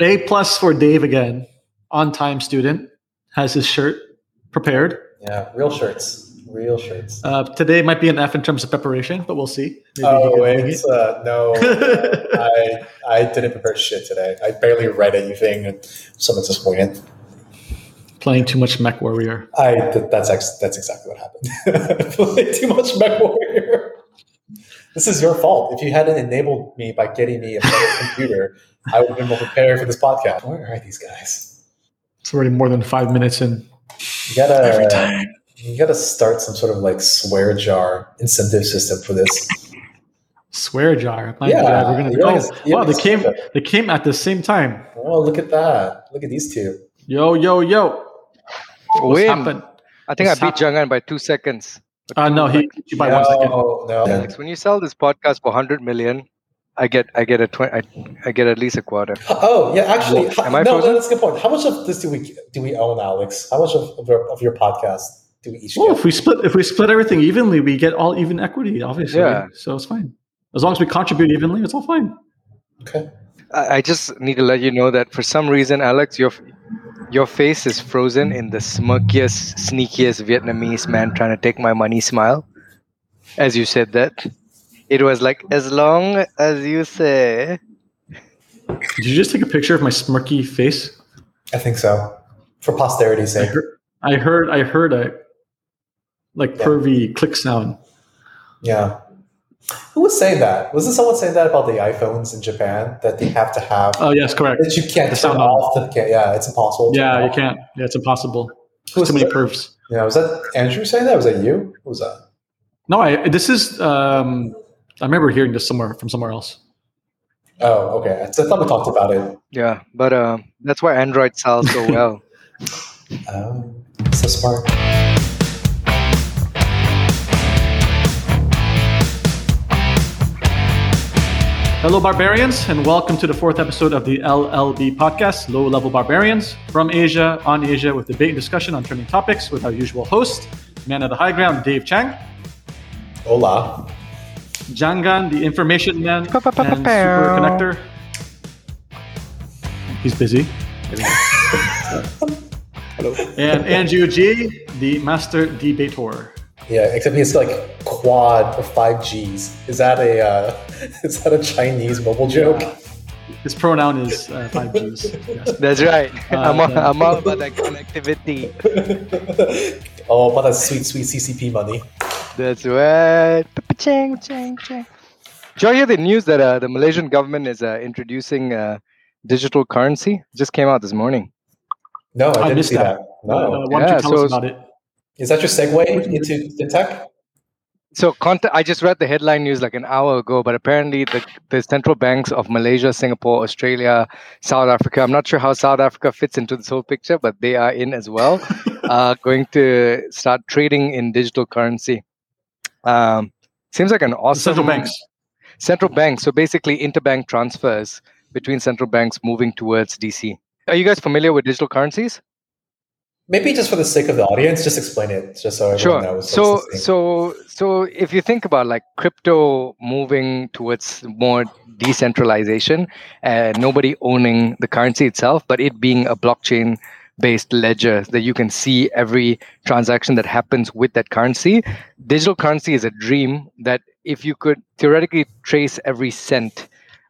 A plus for Dave again. On time student has his shirt prepared. Yeah, real shirts. Real shirts. Uh, today might be an F in terms of preparation, but we'll see. Maybe oh. Uh, no. I I didn't prepare shit today. I barely read anything, and someone just wing it. Playing too much MechWarrior. I th- that's ex- that's exactly what happened. Played too much MechWarrior. This is your fault. If you hadn't enabled me by getting me a better computer, I would have been more prepared for this podcast. Where are these guys? It's already more than five minutes in. You gotta Every time. you gotta start some sort of like swear jar incentive system for this. Swear jar. My Yeah, God, we're gonna. you guys- oh, you wow, they guys- came. They came at the same time. Oh, look at that! Look at these two. Yo, yo, yo. What's Win. happened? I think What's I beat Jangan by two seconds. Uh, no, he beat you by no, one second. no. Alex, when you sell this podcast for 100 million, I get I get a tw- I, I get at least a quarter. Oh, yeah. Actually, Am I no, frozen? that's a good point. How much of this do we do we own, Alex? How much of of your, of your podcast do we each Well, get? if we split if we split everything evenly, we get all even equity, obviously. Yeah. So it's fine. As long as we contribute evenly, it's all fine. Okay. I, I just need to let you know that for some reason, Alex, your your face is frozen in the smirkiest, sneakiest Vietnamese man trying to take my money smile. As you said that, it was like as long as you say. Did you just take a picture of my smirky face? I think so. For posterity's I sake. heard, I heard, I heard a like Yeah. pervy click sound. Yeah. Who was saying that? Wasn't someone saying that about the iPhones in Japan that they have to have Oh yes, correct. that you can't The turn sound off the yeah, it's impossible. to Yeah, you off. can't. Yeah, it's impossible. Who was Too many that? pervs. Yeah, was that Andrew saying that? Was that you? Who was that? No, I. This is. Um, I remember hearing this somewhere from somewhere else. Oh, okay. So I thought we talked about it. Yeah, but uh, that's why Android sells so well. Oh, so smart. Hello, barbarians, and welcome to the fourth episode of the LLB podcast, Low Level Barbarians, from Asia, on Asia, with debate and discussion on trending topics with our usual host, man of the high ground, Dave Chang, Hola. Jangan, the information man and super connector. He's busy. Hello. And Andrew G, the master debator. Yeah, except he's like quad or five Gs. Is that a uh, is that a Chinese mobile joke? His pronoun is uh, five Gs. Yes. That's right. Uh, I'm, all, yeah. I'm all about that connectivity. oh, but that sweet, sweet CCP money. That's right. Chang, chang, chang. Did you hear the news that uh, the Malaysian government is uh, introducing uh, digital currency? Just came out this morning. No, I, I didn't see that. that. No. Uh, why don't Yeah, you tell so us about it? Is that your segue into fintech? So content, I just read the headline news like an hour ago, but apparently the, the central banks of Malaysia, Singapore, Australia, South Africa, I'm not sure how South Africa fits into this whole picture, but they are in as well, uh, going to start trading in digital currency. Um, seems like an The awesome central banks. Central banks. So basically, interbank transfers between central banks moving towards DC. Are you guys familiar with digital currencies? Maybe just for the sake of the audience, just explain it, just so everyone Sure. knows. So, so, so if you think about like crypto moving towards more decentralization, and nobody owning the currency itself, but it being a blockchain based ledger that you can see every transaction that happens with that currency. Digital currency is a dream that if you could theoretically trace every cent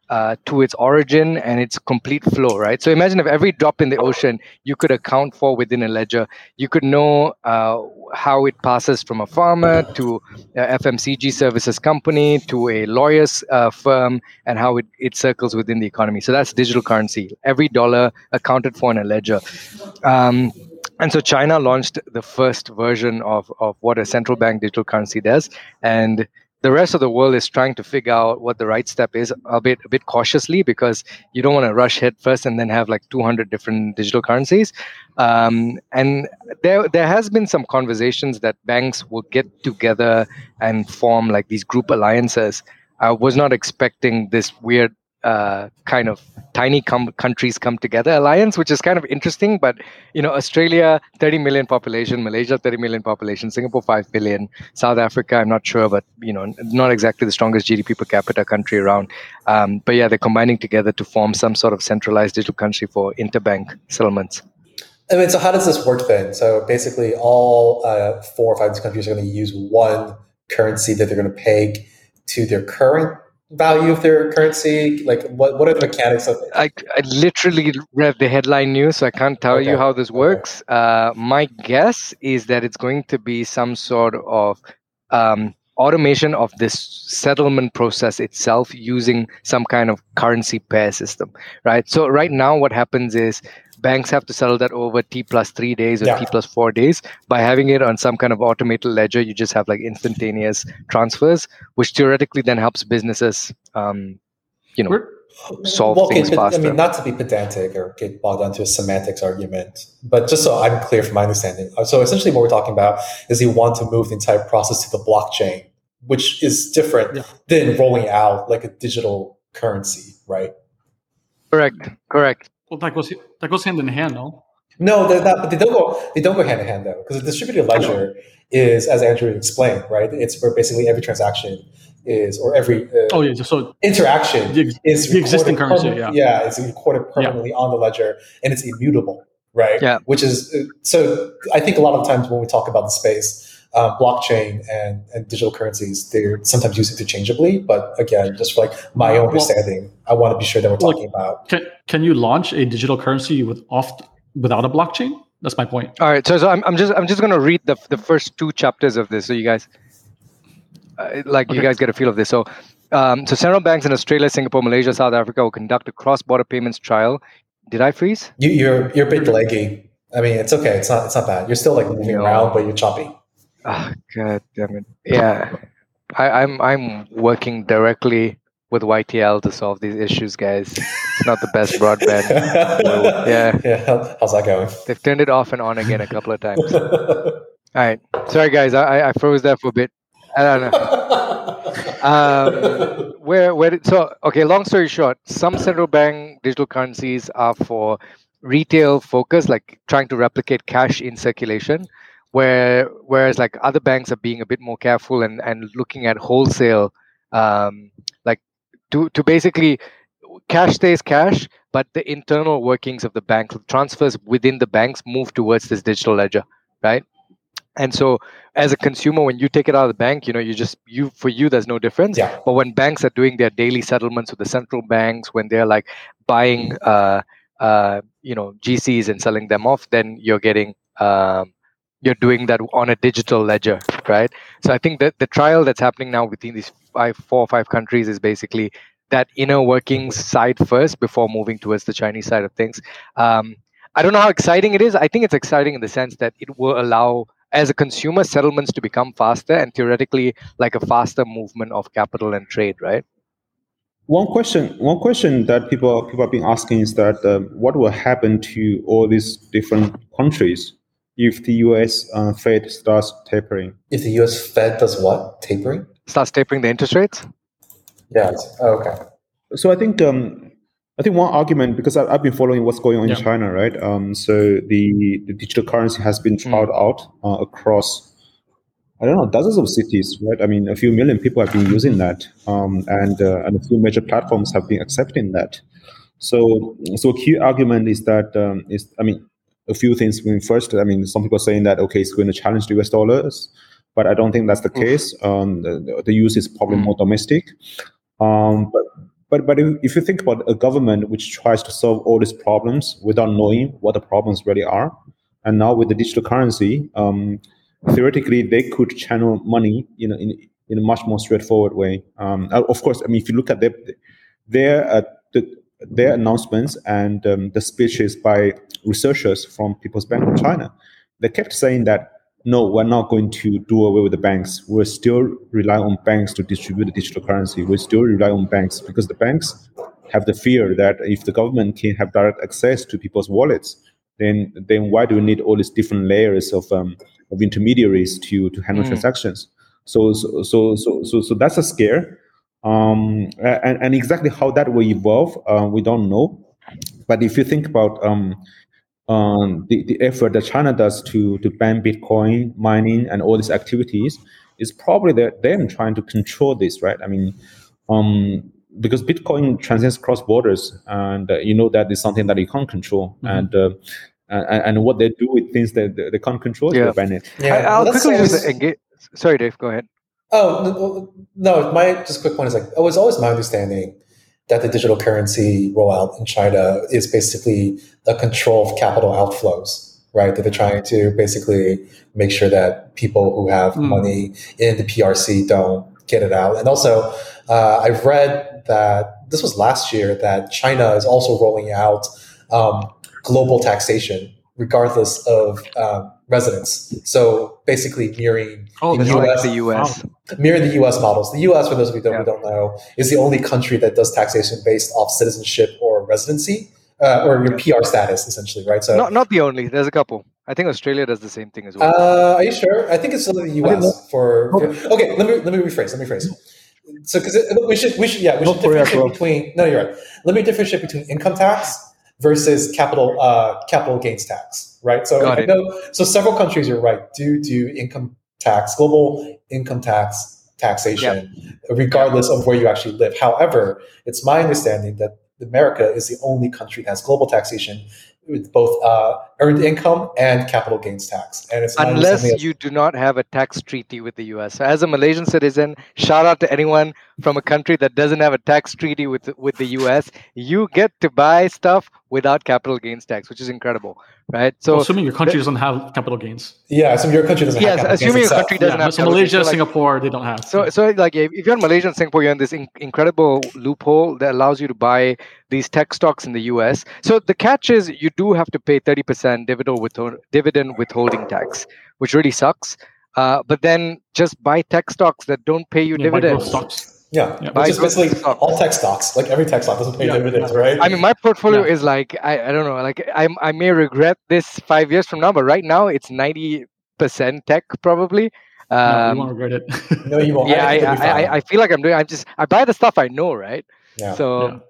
uh, to its origin and its complete flow, right? So imagine if every drop in the ocean you could account for within a ledger. You could know uh, how it passes from a farmer to a FMCG services company to a lawyer's uh, firm and how it, it circles within the economy. So that's digital currency. Every dollar accounted for in a ledger. Um, and so China launched the first version of, of what a central bank digital currency does. And the rest of the world is trying to figure out what the right step is, albeit a bit cautiously, because you don't want to rush head first and then have like 200 different digital currencies. Um, and there, there has been some conversations that banks will get together and form like these group alliances. I was not expecting this weird uh, kind of tiny com- countries come together alliance, which is kind of interesting. But you know, Australia, 30 million population, Malaysia, 30 million population, Singapore, 5 billion, South Africa, I'm not sure, but you know, not exactly the strongest GDP per capita country around. Um, but yeah, they're combining together to form some sort of centralized digital country for interbank settlements. I mean, so how does this work then? So basically, all uh, four or five countries are going to use one currency that they're going to peg to their current value of their currency? Like, what, what are the mechanics of it? I, I literally read the headline news, so I can't tell okay. you how this works. Okay. Uh, my guess is that it's going to be some sort of um, automation of this settlement process itself using some kind of currency pair system, right? So, right now, what happens is banks have to settle that over T plus three days or yeah. T plus four days. By having it on some kind of automated ledger, you just have like instantaneous transfers, which theoretically then helps businesses, um, you know, We're, solve well, things faster. I mean, not to be pedantic or get bogged down to a semantics argument, but just so I'm clear from my understanding. Uh, so essentially, what we're talking about is you want to move the entire process to the blockchain, which is different yeah. than rolling out like a digital currency, right? Correct. Correct. Well, that goes that goes hand in hand, no? No, they're not, but they don't go. They don't go hand in hand though, because the distributed ledger is, as Andrew explained, right? It's where basically every transaction is, or every uh, oh yeah, so interaction the, is the existing currency. Yeah, yeah, it's recorded permanently yeah. on the ledger, and it's immutable, right? Yeah, which is uh, so. I think a lot of times when we talk about the space, uh, blockchain and, and digital currencies, they're sometimes used interchangeably. But again, just for like my own well, understanding, I want to be sure that we're talking about. Can, can you launch a digital currency with off without a blockchain? That's my point. All right, so, so I'm, I'm just I'm just going to read the the first two chapters of this, so you guys, uh, like okay. you guys get a feel of this. So. Um, so central banks in Australia, Singapore, Malaysia, South Africa will conduct a cross-border payments trial. Did I freeze? You, you're you're a bit leggy. I mean, it's okay. It's not it's not bad. You're still like moving no. around, but you're choppy. Oh, God damn it! Yeah, I, I'm I'm working directly with YTL to solve these issues, guys. It's not the best broadband. yeah. Yeah. How's that going? They've turned it off and on again a couple of times. All right. Sorry, guys. I I froze there for a bit. I don't know. Um, where where did, so okay. Long story short, some central bank digital currencies are for retail focus, like trying to replicate cash in circulation where whereas like other banks are being a bit more careful and and looking at wholesale um, like to to basically cash stays cash but the internal workings of the bank transfers within the banks move towards this digital ledger right and so as a consumer when you take it out of the bank you know you just you for you there's no difference yeah. but when banks are doing their daily settlements with the central banks when they're like buying uh uh you know gcs and selling them off then you're getting um you're doing that on a digital ledger, right? So I think that the trial that's happening now within these five, four or five countries is basically that inner workings side first before moving towards the Chinese side of things. Um, I don't know how exciting it is. I think it's exciting in the sense that it will allow, as a consumer, settlements to become faster and theoretically like a faster movement of capital and trade, right? One question, one question that people people have been asking is that uh, what will happen to all these different countries if the US uh, Fed starts tapering. If the US Fed does what? Tapering? Starts tapering the interest rates? Yeah. Oh, okay. So I think um, I think one argument because I, have been following what's going on yeah. in China, right? Um, so the, the digital currency has been tried mm. out uh, across I don't know dozens of cities, right? I mean, a few million people have been using that, um, and uh, and a few major platforms have been accepting that. So so a key argument is that um, is I mean a few things. I mean, first, I mean, some people are saying that okay, it's going to challenge the US dollars, but I don't think that's the case. Um, the, the, use is probably mm. more domestic. Um, but but but if you think about a government which tries to solve all these problems without knowing what the problems really are, and now with the digital currency, um, theoretically they could channel money, you know, in in a much more straightforward way. Um, of course, I mean, if you look at their their uh, the, their announcements and um, the speeches by researchers from People's Bank of China, they kept saying that no, we're not going to do away with the banks. We're still rely on banks to distribute the digital currency. We still rely on banks because the banks have the fear that if the government can have direct access to people's wallets, then then why do we need all these different layers of um, of intermediaries to to handle mm. transactions? So so so so so so that's a scare. Um, and, and exactly how that will evolve, uh, we don't know. But if you think about um, um, the, the effort that China does to, to ban Bitcoin mining and all these activities, is probably that them trying to control this, right? I mean, um, because Bitcoin transcends cross borders, and uh, you know that is something that you can't control, mm-hmm. and, uh, and, and what they do with things that they can't control, yeah. they ban it. Yeah, I, will quickly just engage. Sorry, Dave. Go ahead. Oh no, my just quick point is like it was always my understanding that the digital currency rollout in China is basically a control of capital outflows, right? That they're trying to basically make sure that people who have mm. money in the PRC don't get it out. And also, uh, I've read that this was last year that China is also rolling out um, global taxation regardless of um, residence. So basically mirroring oh, the, US, like the US. Mirroring the US models. The US, for those of you yeah. who don't know, is the only country that does taxation based off citizenship or residency. Uh, or your PR status, essentially, right? So not not the only. There's a couple. I think Australia does the same thing as well. Uh, are you sure? I think it's only the US for, for. Okay, let me let me rephrase. Let me rephrase. So because we should we should yeah we should differentiate between. No, you're right. Let me differentiate between income tax versus capital uh, capital gains tax, right? So know so several countries you're right do do income tax, global income tax taxation, yep. regardless of where you actually live. However, it's my understanding that America is the only country that has global taxation with both uh, earned income and capital gains tax. And it's unless you do not have a tax treaty with the U.S. So as a Malaysian citizen, shout out to anyone from a country that doesn't have a tax treaty with with the U.S. You get to buy stuff without capital gains tax, which is incredible, right? So, well, assuming your country doesn't have capital gains. Yeah, assuming your country doesn't. Yes, assuming your country doesn't yeah, have. So Malaysia, gains, Singapore, like, they don't have. So, so like if you're in Malaysia and Singapore, you're in this in- incredible loophole that allows you to buy these tech stocks in the U.S. So the catch is you do have to pay thirty percent dividend withhold- dividend withholding tax, which really sucks. Uh, but then just buy tech stocks that don't pay you yeah, dividends. Stocks. Yeah, yeah. which is basically stocks. all tech stocks. Like every tech stock doesn't pay yeah, dividends, yeah. right? I mean, my portfolio is like I, I don't know. Like I I may regret this five years from now, but right now it's ninety percent tech probably. Um, no, you won't regret it. no, you won't. Yeah, I, I, I, I, feel like I'm doing. I'm just I buy the stuff I know, right? Yeah. So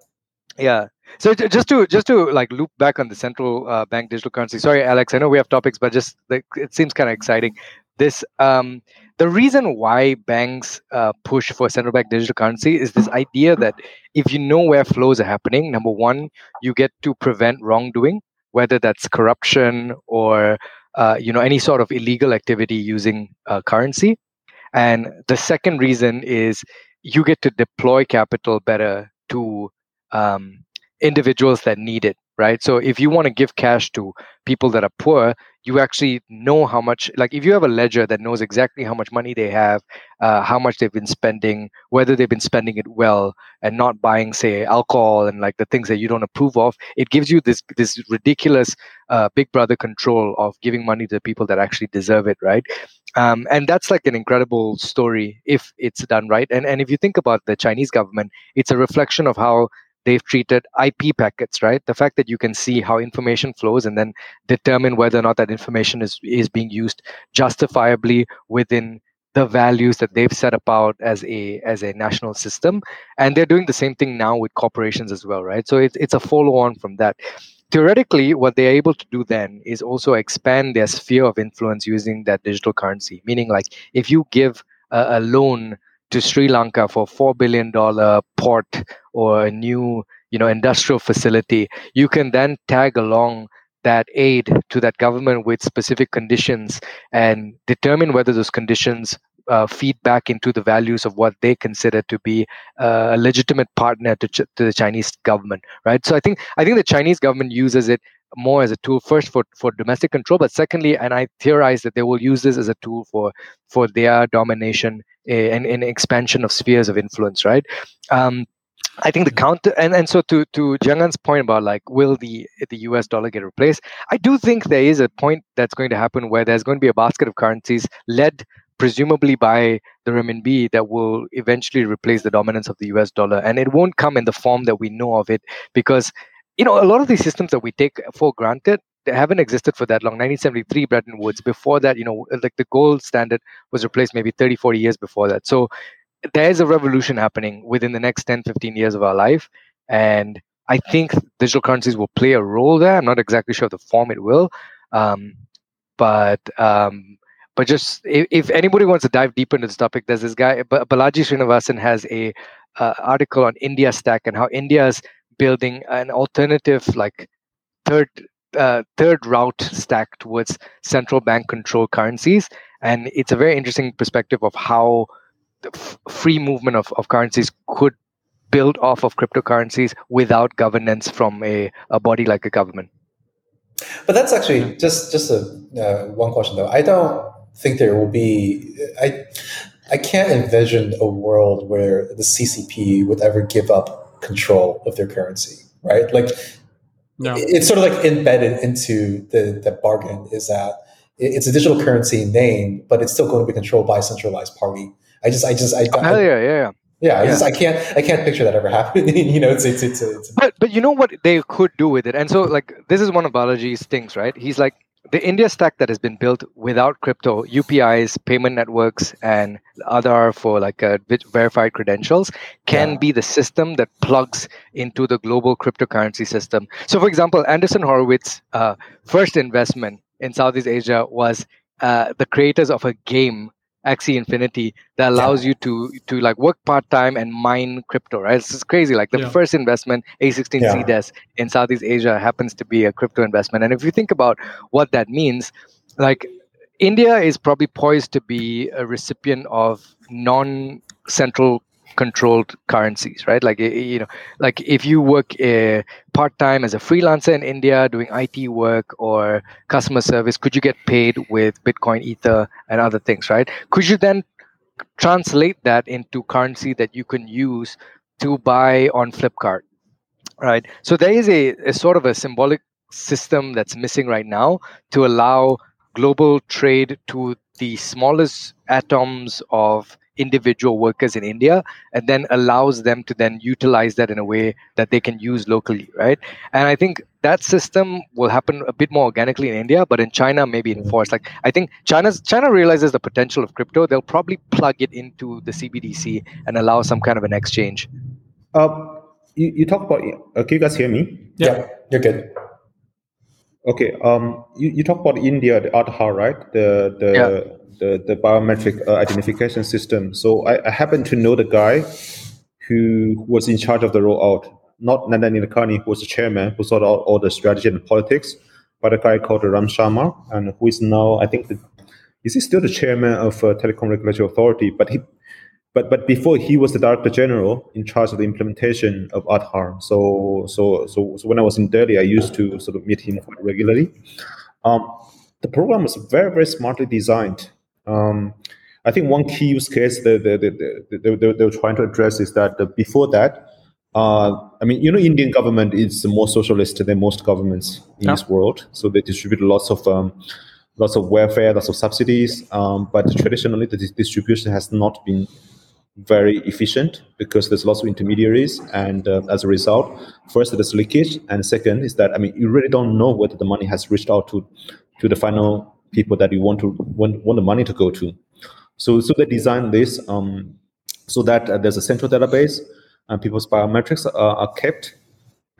yeah. So just to just to like loop back on the central uh, bank digital currency. Sorry, Alex. I know we have topics, but just like it seems kind of exciting. This um, the reason why banks uh, push for central bank digital currency is this idea that if you know where flows are happening, number one, you get to prevent wrongdoing, whether that's corruption or uh, you know any sort of illegal activity using uh, currency. And the second reason is you get to deploy capital better to um, individuals that need it right? So if you want to give cash to people that are poor you actually know how much like if you have a ledger that knows exactly how much money they have uh, how much they've been spending whether they've been spending it well and not buying say alcohol and like the things that you don't approve of it gives you this this ridiculous uh, big brother control of giving money to people that actually deserve it right? Um, and that's like an incredible story if it's done right. And and if you think about the chinese government it's a reflection of how they've treated IP packets, right? The fact that you can see how information flows and then determine whether or not that information is, is being used justifiably within the values that they've set about as a as a national system. And they're doing the same thing now with corporations as well right? So it's, it's a follow on from that. Theoretically what they're able to do then is also expand their sphere of influence using that digital currency meaning like if you give a, a loan to Sri Lanka for four billion dollar port or a new you know industrial facility, you can then tag along that aid to that government with specific conditions and determine whether those conditions uh, into the values of what they consider to be uh, a legitimate partner to, ch- to the Chinese government, right? So I think I think the Chinese government uses it more as a tool first for, for domestic control, but secondly, and I theorize that they will use this as a tool for for their domination eh, and, and expansion of spheres of influence, right? Um, I think the counter and, and so to to Jiangan's point about like will the the US dollar get replaced? I do think there is a point that's going to happen where there's going to be a basket of currencies led presumably by the renminbi that will eventually replace the dominance of the US dollar and it won't come in the form that we know of it because you know, a lot of these systems that we take for granted, they haven't existed for that long. 1973 Bretton Woods. Before that, you know, like the gold standard was replaced maybe 30, 40 years before that. So there's a revolution happening within the next 10, 15 years of our life. And I think digital currencies will play a role there. I'm not exactly sure of the form it will. Um, but um, but just if, if, anybody wants to dive deeper into this topic, there's this guy, Balaji Srinivasan has a uh, article on India Stack and how India is building an alternative, like third uh, third route stack towards central bank control currencies. And it's a very interesting perspective of how the f- free movement of, of currencies could build off of cryptocurrencies without governance from a, a body like a government. But that's actually just just a uh, one question though. I don't think there will be. I I can't envision a world where the CCP would ever give up control of their currency, right? Like, no. it's sort of like embedded into the the bargain is that it's a digital currency name, but it's still going to be controlled by a centralized party. I just, I just, I, oh, yeah, yeah, yeah. Yeah, I, just, I can't, I can't picture that ever happening. you know, it's, it's, it's, it's, But, but you know what they could do with it, and so like this is one of Balaji's things, right? He's like, the India stack that has been built without crypto, UPIs, payment networks, and other for like uh, verified credentials can yeah. be the system that plugs into the global cryptocurrency system. So, for example, Andreessen Horowitz's uh, first investment in Southeast Asia was uh, the creators of a game Axie Infinity that allows yeah. you to to like work part time and mine crypto, right? This is crazy. Like the yeah. first investment, A16 yeah. CDES in Southeast Asia happens to be a crypto investment. And if you think about what that means, like India is probably poised to be a recipient of non central controlled currencies right? Like you know like if you work uh, part-time as a freelancer in india doing it work or customer service could you get paid with bitcoin ether and other things right? Could you then translate that into currency that you can use to buy on flipkart right? So there is a, a sort of a symbolic system that's missing right now to allow global trade to the smallest atoms of individual workers in India and then allows them to then utilize that in a way that they can use locally, right? And I think that system will happen a bit more organically in India, but in China maybe enforced. Like I think China's China realizes the potential of crypto. They'll probably plug it into the CBDC and allow some kind of an exchange. Uh, you, you talk about. Uh, can you guys hear me? Yeah, yeah you're good. Okay. Um, you, you talk about India, the Aadhaar, right? The the yeah the, the biometric uh, identification system. So I, I, happen to know the guy who was in charge of the rollout, not Nandan Nilekani, who was the chairman, who sorted out all the strategy and politics, but a guy called Ram Sharma, and who is now, I think, the, is he still the chairman of uh, Telecom Regulatory Authority? But he, but but before he was the director general in charge of the implementation of Aadhaar. So so so so when I was in Delhi, I used to sort of meet him quite regularly. Um, the program was very very smartly designed um, I think one key use case that they, they, they, they, they were trying to address is that before that, uh, I mean, you know, Indian government is more socialist than most governments in yeah. this world. So they distribute lots of um, lots of welfare, lots of subsidies. Um, but traditionally, the distribution has not been very efficient because there's lots of intermediaries, and uh, as a result, first there's leakage, and second is that I mean, you really don't know whether the money has reached out to to the final people that you want to want, want the money to go to. So so they design this um, so that uh, there's a central database and people's biometrics are, are kept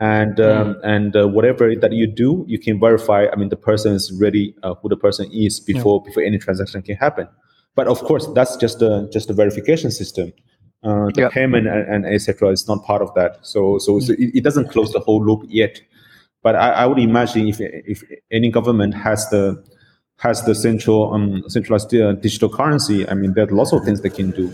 and um, mm. and uh, whatever that you do, you can verify. I mean, the person is really uh, who the person is before yeah. before any transaction can happen. But of course, that's just a just a verification system. Uh, the yeah. payment and, and etc. is not part of that. So so, so it, it, doesn't close the whole loop yet. But I, I would imagine if if any government has the has the central um, centralized uh, digital currency, I mean, there are lots of things they can do.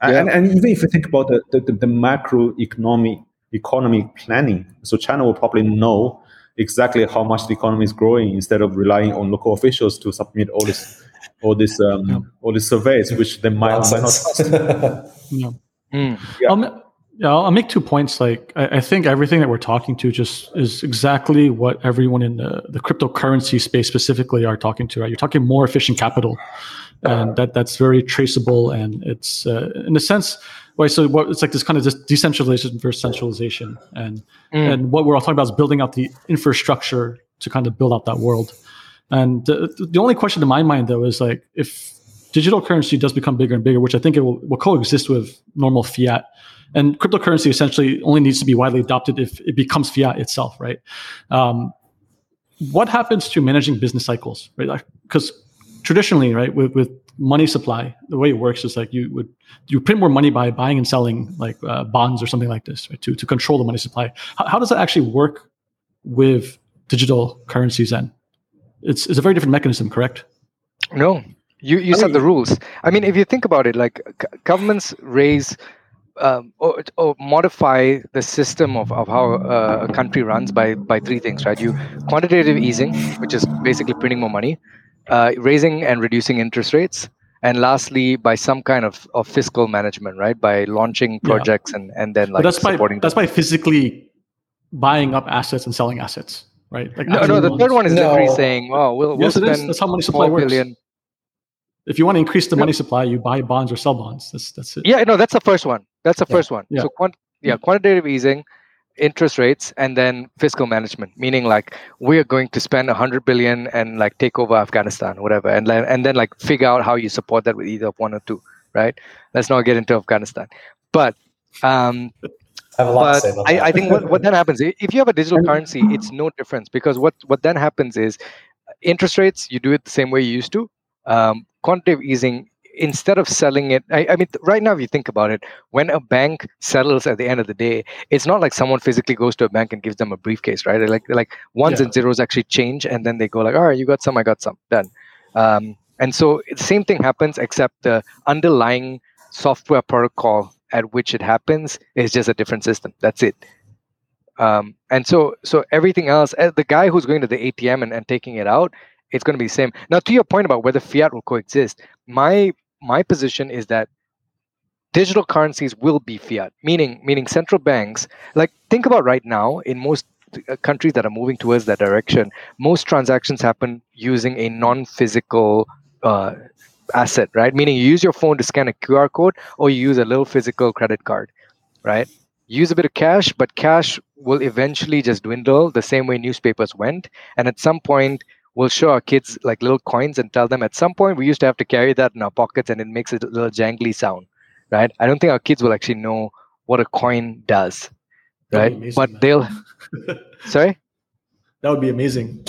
And, yeah. and, and, even if you think about the, the, the macroeconomic economic planning, so China will probably know exactly how much the economy is growing instead of relying on local officials to submit all this all this um, yeah. all these surveys, which they might, might not trust. yeah. Mm. yeah. Yeah, I'll make two points. Like, I, I, think everything that we're talking to just is exactly what everyone in the, the cryptocurrency space specifically are talking to. Right? You're talking more efficient capital, and that that's very traceable. And it's uh, in a sense, right? So what, it's like this kind of just decentralization versus centralization, and mm. and what we're all talking about is building out the infrastructure to kind of build out that world. And the, the only question in my mind though is like if digital currency does become bigger and bigger, which I think it will, will coexist with normal fiat. And cryptocurrency essentially only needs to be widely adopted if it becomes fiat itself, right? Um, what happens to managing business cycles, right? Because like, traditionally, right, with, with money supply, the way it works is like you would you print more money by buying and selling like uh, bonds or something like this, right? To to control the money supply. How, how does that actually work with digital currencies? Then it's it's a very different mechanism, correct? No, you you I set mean, the rules. I mean, if you think about it, like governments raise um, or, or, modify the system of, of how uh, a country runs by by three things, right? You quantitative easing, which is basically printing more money, uh, raising and reducing interest rates, and lastly by some kind of, of fiscal management, right? By launching projects yeah. and and then like but that's supporting. By, that's by physically buying up assets and selling assets, right? Like no, no. The third one is no. literally saying, "Oh, we'll, we'll yes, spend it is. That's how money supply works. Billion. If you want to increase the money supply, you buy bonds or sell bonds. That's that's it. Yeah, no, that's the first one. That's the yeah. first one. Yeah. So quant- yeah, quantitative easing, interest rates, and then fiscal management. Meaning like we are going to spend a hundred billion and like take over Afghanistan, whatever, and then and then like figure out how you support that with either one or two. Right. Let's not get into Afghanistan, but um, I have a lot but to say about I, I think what, what then happens if you have a digital currency, it's no difference because what what then happens is interest rates you do it the same way you used to. Um, quantitative easing instead of selling it I, I, mean right now if you think about it when a bank settles at the end of the day it's not like someone physically goes to a bank and gives them a briefcase right they're like they're like ones yeah. and zeros actually change and then they go like all right you got some i got some done um, and so the same thing happens except the underlying software protocol at which it happens is just a different system that's it um, and so so everything else eh, the guy who's going to the atm and, and taking it out it's going to be the same. Now, to your point about whether fiat will coexist, my my position is that digital currencies will be fiat, meaning meaning central banks. Like think about right now in most uh, countries that are moving towards that direction, most transactions happen using a non-physical uh, asset, right? Meaning you use your phone to scan a QR code, or you use a little physical credit card, right? Use a bit of cash, but cash will eventually just dwindle the same way newspapers went, and at some point we'll show our kids like little coins and tell them at some point we used to have to carry that in our pockets and it makes a little jangly sound right i don't think our kids will actually know what a coin does right amazing, but man. they'll sorry that would be amazing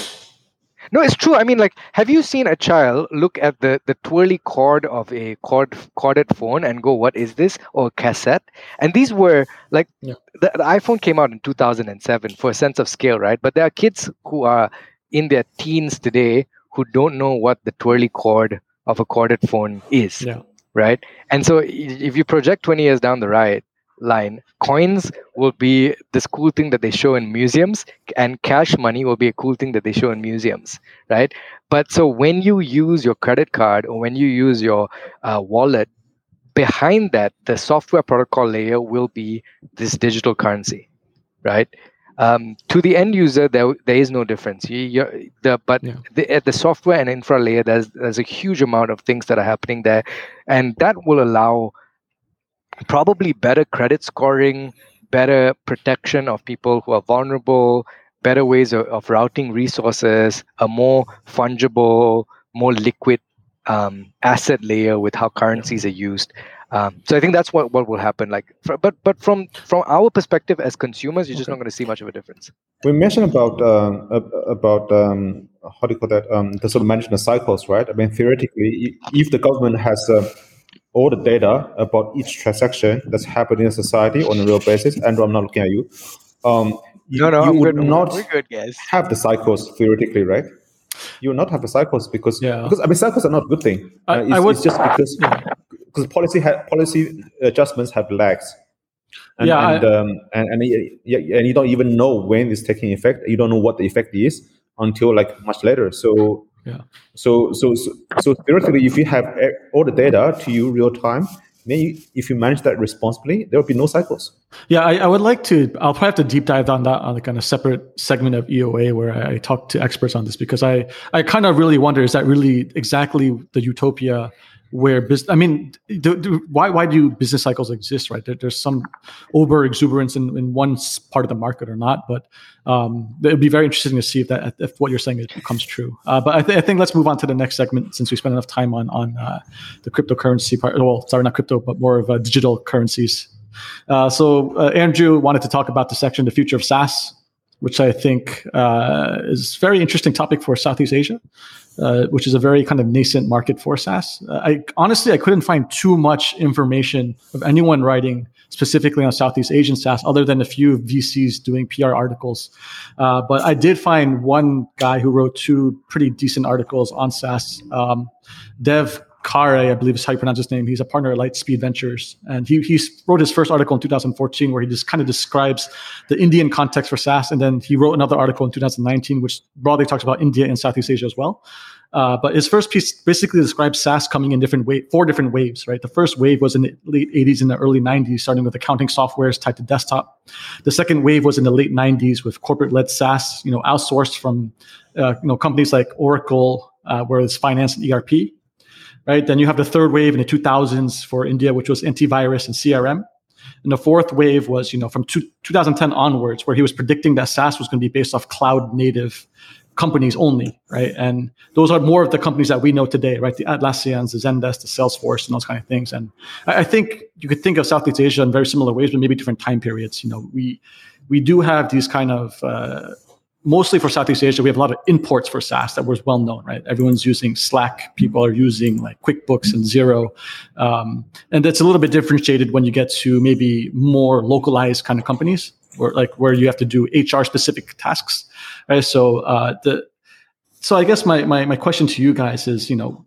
no it's true i mean like have you seen a child look at the the twirly cord of a cord corded phone and go what is this or cassette and these were like yeah. the, the iphone came out in 2007 for a sense of scale right but there are kids who are in their teens today who don't know what the twirly cord of a corded phone is. Yeah. Right. And so if you project 20 years down the right line, coins will be this cool thing that they show in museums, and cash money will be a cool thing that they show in museums. Right. But so when you use your credit card or when you use your uh, wallet, behind that, the software protocol layer will be this digital currency. Right um, to the end user, there there is no difference. You, the but yeah. the, at the software and infra layer, there's there's a huge amount of things that are happening there, and that will allow probably better credit scoring, better protection of people who are vulnerable, better ways of, of routing resources, a more fungible, more liquid um, asset layer with how currencies are used. Um, so I think that's what, what will happen. Like, for, but but from from our perspective as consumers, you're just okay. not going to see much of a difference. We mentioned about um, about um, how do you call that? Um, the sort of management cycles, right? I mean, theoretically, if the government has uh, all the data about each transaction that's happening in society on a real basis, and I'm not looking at you. Um, no, no, you I'm would good. not We're good, guys. have the cycles theoretically, right? You will not have the cycles because yeah. because I mean cycles are not a good thing. I, uh, it's, I would, it's just because yeah because policy ha- policy adjustments have lags. And, yeah, and, I, um, and, and, and you don't even know when it's taking effect. You don't know what the effect is until like much later. So yeah. So so so, so theoretically, if you have all the data to you real time, then you, if you manage that responsibly, there will be no cycles. Yeah, I, I, would like to. I'll probably have to deep dive on that on a kind of separate segment of EOA where I, I talk to experts on this because I I kind of really wonder is that really exactly the utopia where business. I mean, why why do business cycles exist? Right, there, there's some over exuberance in, in one part of the market or not, but um, it would be very interesting to see if that if what you're saying comes true. Uh, but I, th- I, think let's move on to the next segment since we spent enough time on on uh, the cryptocurrency part. Well, sorry, not crypto, but more of uh, digital currencies. Uh, so uh, Andrew wanted to talk about the section "The Future of SaaS," which I think uh, is a very interesting topic for Southeast Asia uh, which is a very kind of nascent market for SaaS. Uh, I honestly I couldn't find too much information of anyone writing specifically on Southeast Asian SaaS, other than a few VCs doing PR articles. Uh, but I did find one guy who wrote two pretty decent articles on SaaS. Um, Dev Khare, I believe is how you pronounce his name. He's a partner at Lightspeed Ventures, and he he wrote his first article in 2014 where he just kind of describes the Indian context for SaaS, and then he wrote another article in 2019 which broadly talks about India and Southeast Asia as well. Uh, but his first piece basically describes SaaS coming in different wave, four different waves, right? The first wave was in the late 80s and the early 90s, starting with accounting softwares tied to desktop. The second wave was in the late 90s with corporate-led SaaS, you know, outsourced from, uh, you know, companies like Oracle, uh, where it's finance and ERP, right? Then you have the third wave in the 2000s for India, which was antivirus and CRM. And the fourth wave was, you know, from two, 2010 onwards, where he was predicting that SaaS was going to be based off cloud native companies only, right? And those are more of the companies that we know today, right? The Atlassians, the Zendesk, the Salesforce, and those kind of things. And I, think you could think of Southeast Asia in very similar ways, but maybe different time periods. You know, we we do have these kind of uh, mostly for Southeast Asia, we have a lot of imports for SaaS that was well known, right? Everyone's using Slack. People are using like QuickBooks and Xero. Um, and that's a little bit differentiated when you get to maybe more localized kind of companies where like where you have to do HR specific tasks. Right. So uh, the so I guess my, my my question to you guys is, you know,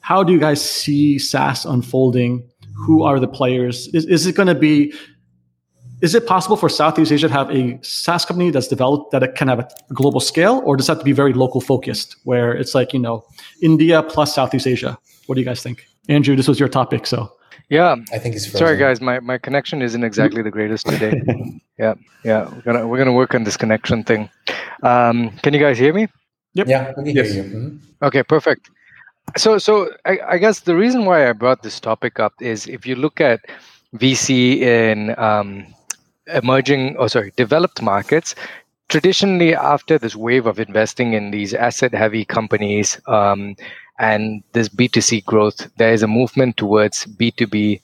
how do you guys see SaaS unfolding? Who are the players? Is, is it going to be is it possible for Southeast Asia to have a SaaS company that's developed that it can have a global scale, or does that have to be very local focused, where it's like you know India plus Southeast Asia? What do you guys think, Andrew? This was your topic, so yeah, I think he's frozen. sorry, guys. My my connection isn't exactly the greatest today. yeah, yeah. We're gonna we're gonna work on this connection thing. Um, can you guys hear me? Yep. Yeah, we can yes. hear you. Mm-hmm. Okay, perfect. So so I, I guess the reason why I brought this topic up is if you look at VC in um, emerging, or oh, sorry, developed markets, traditionally after this wave of investing in these asset heavy companies um, and this b2c growth there is a movement towards b2b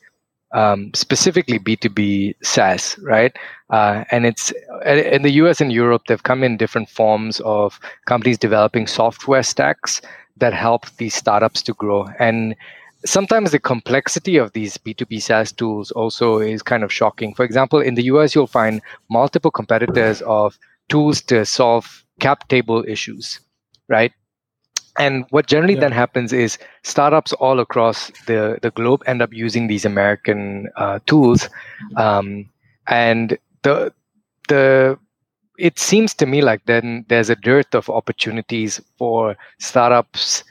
um, specifically b2b saas right? Uh, and it's in the us and europe they've come in different forms of companies developing software stacks that help these startups to grow. And sometimes the complexity of these B2B SaaS tools also is kind of shocking. For example, in the US, you'll find multiple competitors of tools to solve cap table issues, right? And what generally yeah. then happens is startups all across the, the globe end up using these American uh, tools. Um, and the, the, it seems to me like then there's a dearth of opportunities for startups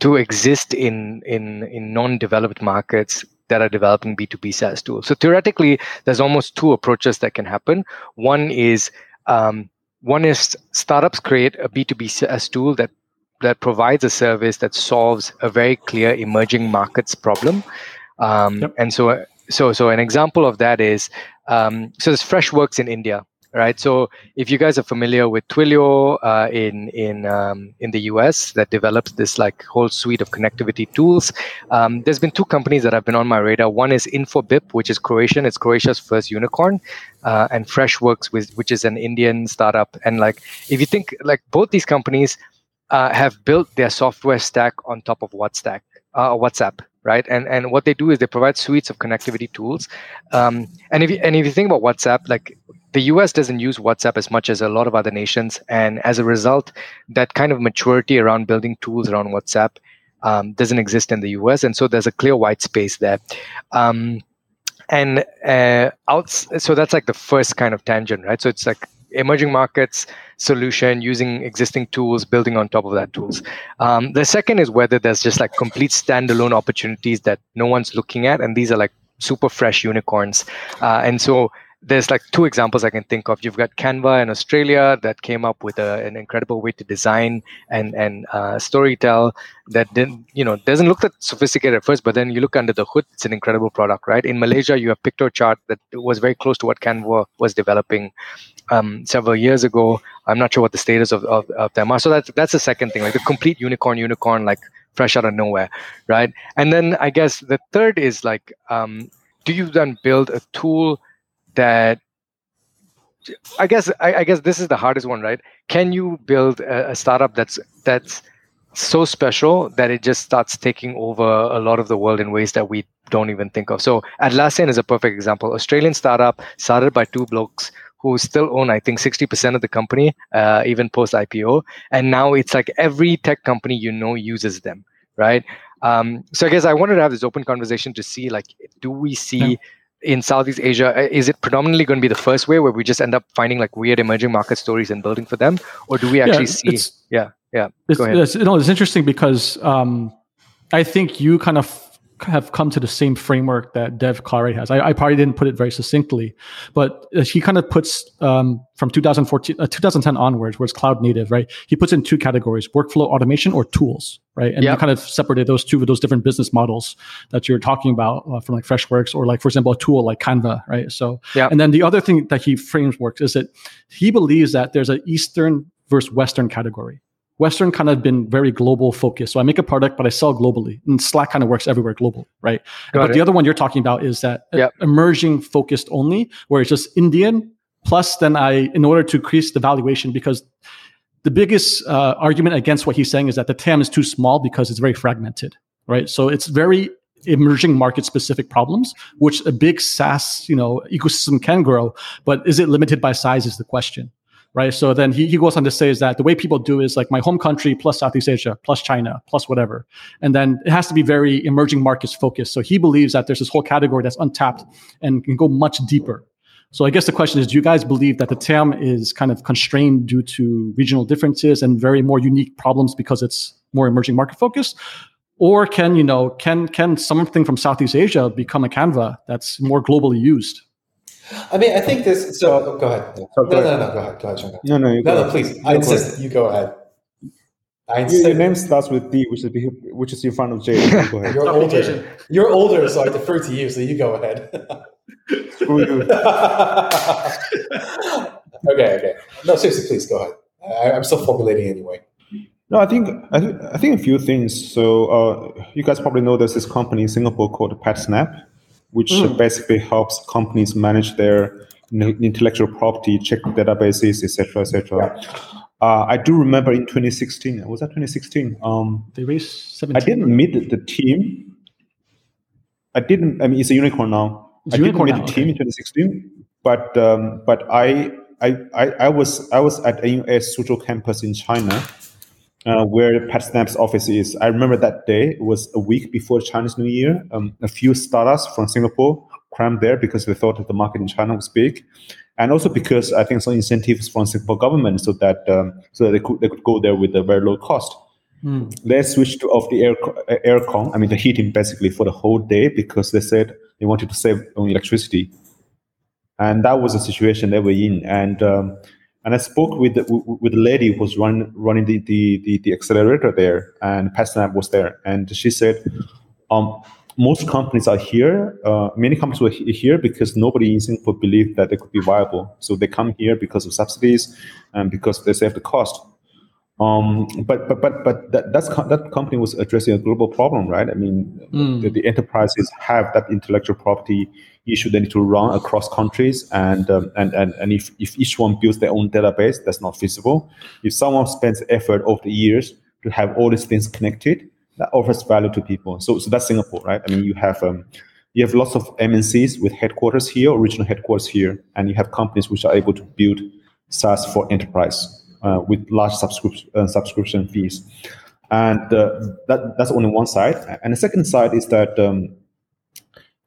to exist in in in non-developed markets that are developing B2B SaaS tools. So theoretically, there's almost two approaches that can happen. One is um, one is startups create a B2B SaaS tool that that provides a service that solves a very clear emerging markets problem. Um, yep. And so, so, so an example of that is um, so there's Freshworks in India right? So if you guys are familiar with Twilio uh, in in um, in the US that develops this like whole suite of connectivity tools, um, there's been two companies that have been on my radar. One is Infobip, which is Croatian. It's Croatia's first unicorn, uh, and Freshworks, which is an Indian startup. And like if you think like both these companies uh, have built their software stack on top of WhatsApp, uh, WhatsApp, right? And and what they do is they provide suites of connectivity tools. Um, and if you and if you think about WhatsApp, like the US doesn't use WhatsApp as much as a lot of other nations. And as a result, that kind of maturity around building tools around WhatsApp um, doesn't exist in the US. And so there's a clear white space there. Um, and uh, out, so that's like the first kind of tangent, right? So it's like emerging markets solution using existing tools, building on top of that tools. Um, the second is whether there's just like complete standalone opportunities that no one's looking at. And these are like super fresh unicorns. Uh, and so there's like two examples I can think of. You've got Canva in Australia that came up with a, an incredible way to design and and uh, storytell that didn't you know doesn't look that sophisticated at first, but then you look under the hood, it's an incredible product, right? In Malaysia, you have Piktochart that was very close to what Canva was developing um, several years ago. I'm not sure what the status of, of, of them are. So that's that's the second thing, like the complete unicorn, unicorn, like fresh out of nowhere, right? And then I guess the third is like, um, do you then build a tool that I guess I, I, guess this is the hardest one, right? Can you build a, a, startup that's that's so special that it just starts taking over a lot of the world in ways that we don't even think of? So Atlassian is a perfect example. Australian startup started by two blokes who still own, I think, 60% of the company, uh, even post IPO. And now it's like every tech company you know uses them, right? Um, so I guess I wanted to have this open conversation to see, like, do we see yeah in Southeast Asia, uh, is it predominantly going to be the first way where we just end up finding like weird emerging market stories and building for them, or do we actually yeah, see? Yeah, yeah. It's, Go ahead. It's, know, it's interesting because um, I think you kind of have come to the same framework that Dev Clary has. I, I, probably didn't put it very succinctly, but he kind of puts um, from 2014, uh, 2010 onwards, where it's cloud native, right? He puts in two categories: workflow automation or tools, right? And yep. you kind of separated those two with those different business models that you're talking about uh, from like Freshworks or like, for example, a tool like Canva, right? So, yep. and then the other thing that he frames works is that he believes that there's an Eastern versus Western category. Western kind of been very global focused. So I make a product, but I sell globally. And Slack kind of works everywhere global, right? Got but it. the other one you're talking about is that yep. emerging focused only, where it's just Indian. Plus, then I, in order to increase the valuation, because the biggest uh, argument against what he's saying is that the TAM is too small because it's very fragmented, right? So it's very emerging market specific problems, which a big SaaS, you know, ecosystem can grow, but is it limited by size is the question right? So then he, he goes on to say is that the way people do is like my home country plus Southeast Asia plus China plus whatever. And then it has to be very emerging markets focused. So he believes that there's this whole category that's untapped and can go much deeper. So I guess the question is, do you guys believe that the TAM is kind of constrained due to regional differences and very more unique problems because it's more emerging market focused? Or can, you know, can can something from Southeast Asia become a Canva that's more globally used? I mean, I think this. So oh, go ahead. No, no, no, no, go ahead. Go ahead, No, no, no, no, please. I insist. You go ahead. I insist. Your name starts with D, which is which is in front of J. Go ahead. You're older. You're older, so I defer to you. So you go ahead. Screw you. okay, okay. No, seriously, please go ahead. I, am still formulating anyway. No, I think I, th- I think a few things. So uh, you guys probably know there's this company in Singapore called PatSnap which mm. basically helps companies manage their intellectual property, check databases, etc., etc. Uh, I do remember in 2016. Was that 2016? Um, they raised 17. I didn't meet the team. I didn't. I mean, it's a unicorn now. It's I unicorn didn't meet now, the team okay. in 2016, but um, but I, I I I was I was at a Suzhou campus in China uh, where PatSnap's office is. I remember that day, it was a week before Chinese New Year. Um, a few startups from Singapore crammed there because they thought that the market in China was big. And also because I think some incentives from Singapore government so that um, so that they could they could go there with a very low cost. Mm. They switched off the air aircon, I mean the heating basically for the whole day because they said they wanted to save on electricity, and that was the situation they were in. And um, and I spoke with the, with the lady who was run, running the, the, the, the accelerator there, and PatSnap was there, and she said, um, most companies are here. Uh, many companies were here because nobody in Singapore believed that they could be viable. So they come here because of subsidies and because they save the cost. Um, but but but but that that's that company was addressing a global problem, right? I mean, mm. the, the, enterprises have that intellectual property issue they need to run across countries, and um, and and and if if each one builds their own database, that's not feasible. If someone spends effort over the years to have all these things connected, that offers value to people. So so that's Singapore, right? I mean, you have um, you have lots of MNCs with headquarters here, original headquarters here, and you have companies which are able to build SaaS for enterprise uh, with large subscription uh, subscription fees. And uh, that, that's only one side. And the second side is that um,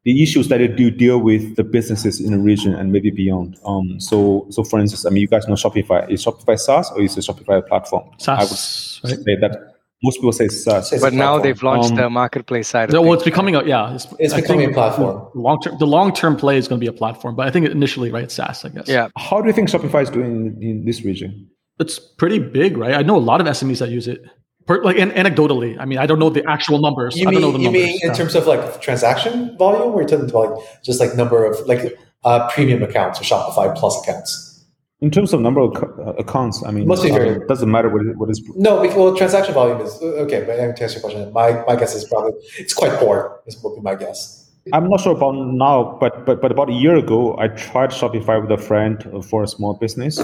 the issues that you do deal with the businesses in the region and maybe beyond. Um, so, so for instance, I mean, you guys know Shopify. Is Shopify SaaS or is it Shopify platform? SaaS. I would right? say that most people say SaaS. It's But now they've launched Um, the marketplace side. Of No, well, things, it's becoming a yeah. It's, It's becoming a platform. The long term, the long term play is going to be a platform, but I think initially, right, it's SaaS. I guess. Yeah. How do you think Shopify is doing in this region? it's pretty big, right? I know a lot of SMEs that use it. Per, like an, anecdotally, I mean, I don't know the actual numbers. You I don't know mean the you numbers. mean in yeah. terms of like transaction volume, or you're talking about like just like number of like uh, premium accounts or Shopify Plus accounts? In terms of number of co- uh, accounts, I mean, Must be very- uh, doesn't matter what it, what is. No, because well, transaction volume is uh, okay. But to answer your question, my, my guess is probably it's quite poor. Is would be my guess. I'm not sure about now, but but but about a year ago, I tried Shopify with a friend for a small business,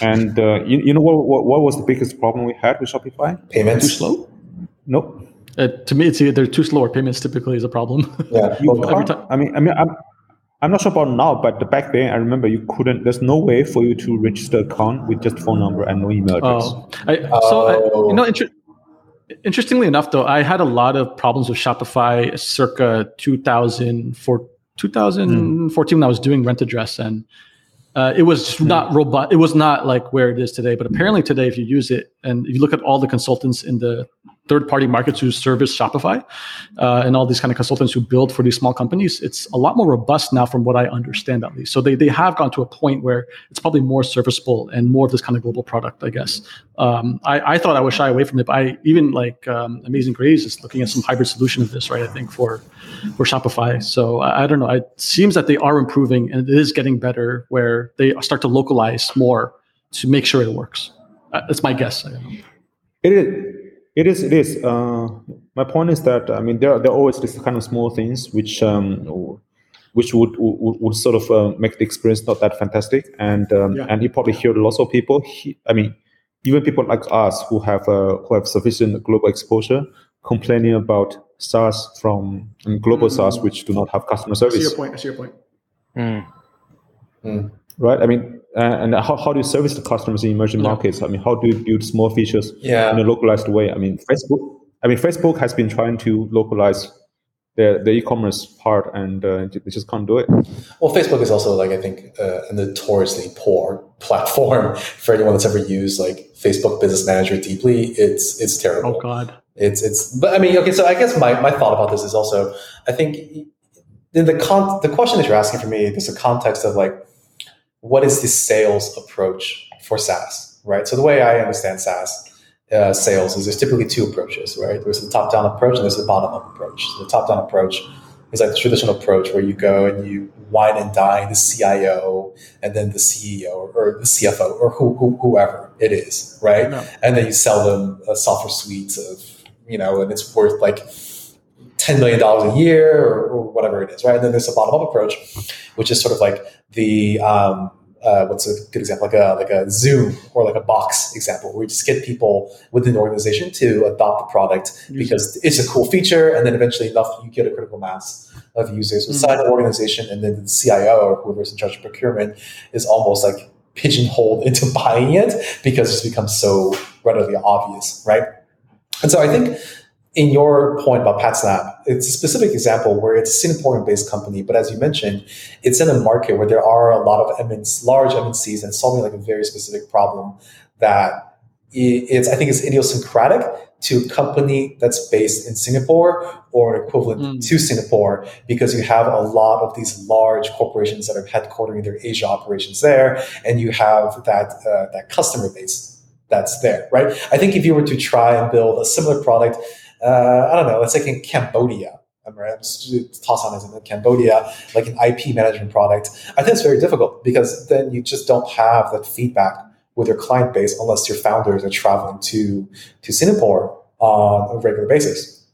and uh, you, you know what, what what was the biggest problem we had with Shopify? Payments too slow. Nope. Uh, to me, it's either they're too slow or payments typically is a problem. Yeah, every time- I mean, I mean, I'm, I'm not sure about now, but the back then, I remember you couldn't. There's no way for you to register account with just phone number and no email address. Oh, I, so I, Oh. you know, inter- interestingly enough, though, I had a lot of problems with Shopify circa 2004, 2014 when I was doing Rent Address, and uh, it was just not robust. It was not like where it is today. But apparently today, if you use it, and if you look at all the consultants in the third-party markets who service Shopify, uh, and all these kind of consultants who build for these small companies, it's a lot more robust now, from what I understand at least. So they they have gone to a point where it's probably more serviceable and more of this kind of global product, I guess. Um, I, I thought I would shy away from it, but I even like um, Amazing Grace is looking at some hybrid solution of this, right? I think for for Shopify. So I, I don't know. It seems that they are improving and it is getting better, where they start to localize more to make sure it works. Uh, that's my guess. It is. It is. It is. Uh, my point is that I mean there are, there are always these kind of small things which um, which would would, would sort of uh, make the experience not that fantastic, and um, Yeah. and you probably hear lots of people. He, I mean, even people like us who have uh, who have sufficient global exposure complaining about SaaS from um, global Mm. SaaS which do not have customer I see service. your point. I see your point. Mm. right? I mean, and how, how do you service the customers in emerging Yeah. markets? I mean, how do you build small features Yeah. in a localized way? I mean, Facebook. I mean, Facebook has been trying to localize the the e-commerce part, and uh, they just can't do it. Well, Facebook is also like I think uh, a notoriously poor platform for anyone that's ever used like Facebook Business Manager deeply. It's it's terrible. Oh God. It's it's. But I mean, okay. So I guess my, my thought about this is also I think in the con the question that you're asking for me, there's a context of like what is the sales approach for SaaS, right? So the way I understand SaaS. Uh, sales is there's typically two approaches, right? There's the top-down approach and there's the bottom-up approach. So The top-down approach is like the traditional approach where you go and you wine and dine the CIO and then the CEO or the CFO or who, who, whoever it is, right? And then you sell them a software suite of, you know, and it's worth like $10 million a year or, or whatever it is, right? And then there's a bottom up approach, which is sort of like the, um, uh, what's a good example? Like a, like a Zoom or like a Box example, where you just get people within the organization to adopt the product because it's a cool feature. And then eventually enough, you get a critical mass of users inside the organization. And then the CIO or whoever's in charge of procurement is almost like pigeonholed into buying it because it's become so readily obvious, right? And so I think in your point about PatSnap, it's a specific example where it's a Singaporean-based company, but as you mentioned, it's in a market where there are a lot of MNCs, large MNCs and solving like a very specific problem that it's I think is idiosyncratic to a company that's based in Singapore or an equivalent Mm. to Singapore because you have a lot of these large corporations that are headquartering their Asia operations there, and you have that uh, that customer base that's there, right? I think if you were to try and build a similar product, uh, I don't know, let's say in Cambodia, I'm right, I'm toss on as in Cambodia, like an IP management product, I think it's very difficult because then you just don't have that feedback with your client base unless your founders are traveling to to Singapore on a regular basis,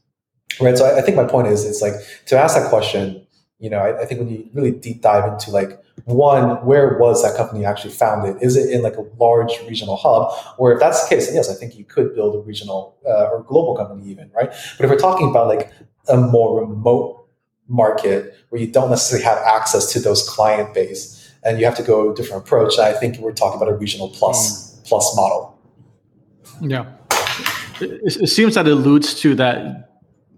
right? So I, I think my point is, it's like to ask that question. You know, I, I think when you really deep dive into like one, where was that company actually founded? Is it in like a large regional hub? Or if that's the case, yes, I think you could build a regional uh, or global company even, right? But if we're talking about like a more remote market where you don't necessarily have access to those client base and you have to go a different approach, I think we're talking about a regional plus plus model. Yeah. It, it seems that it alludes to that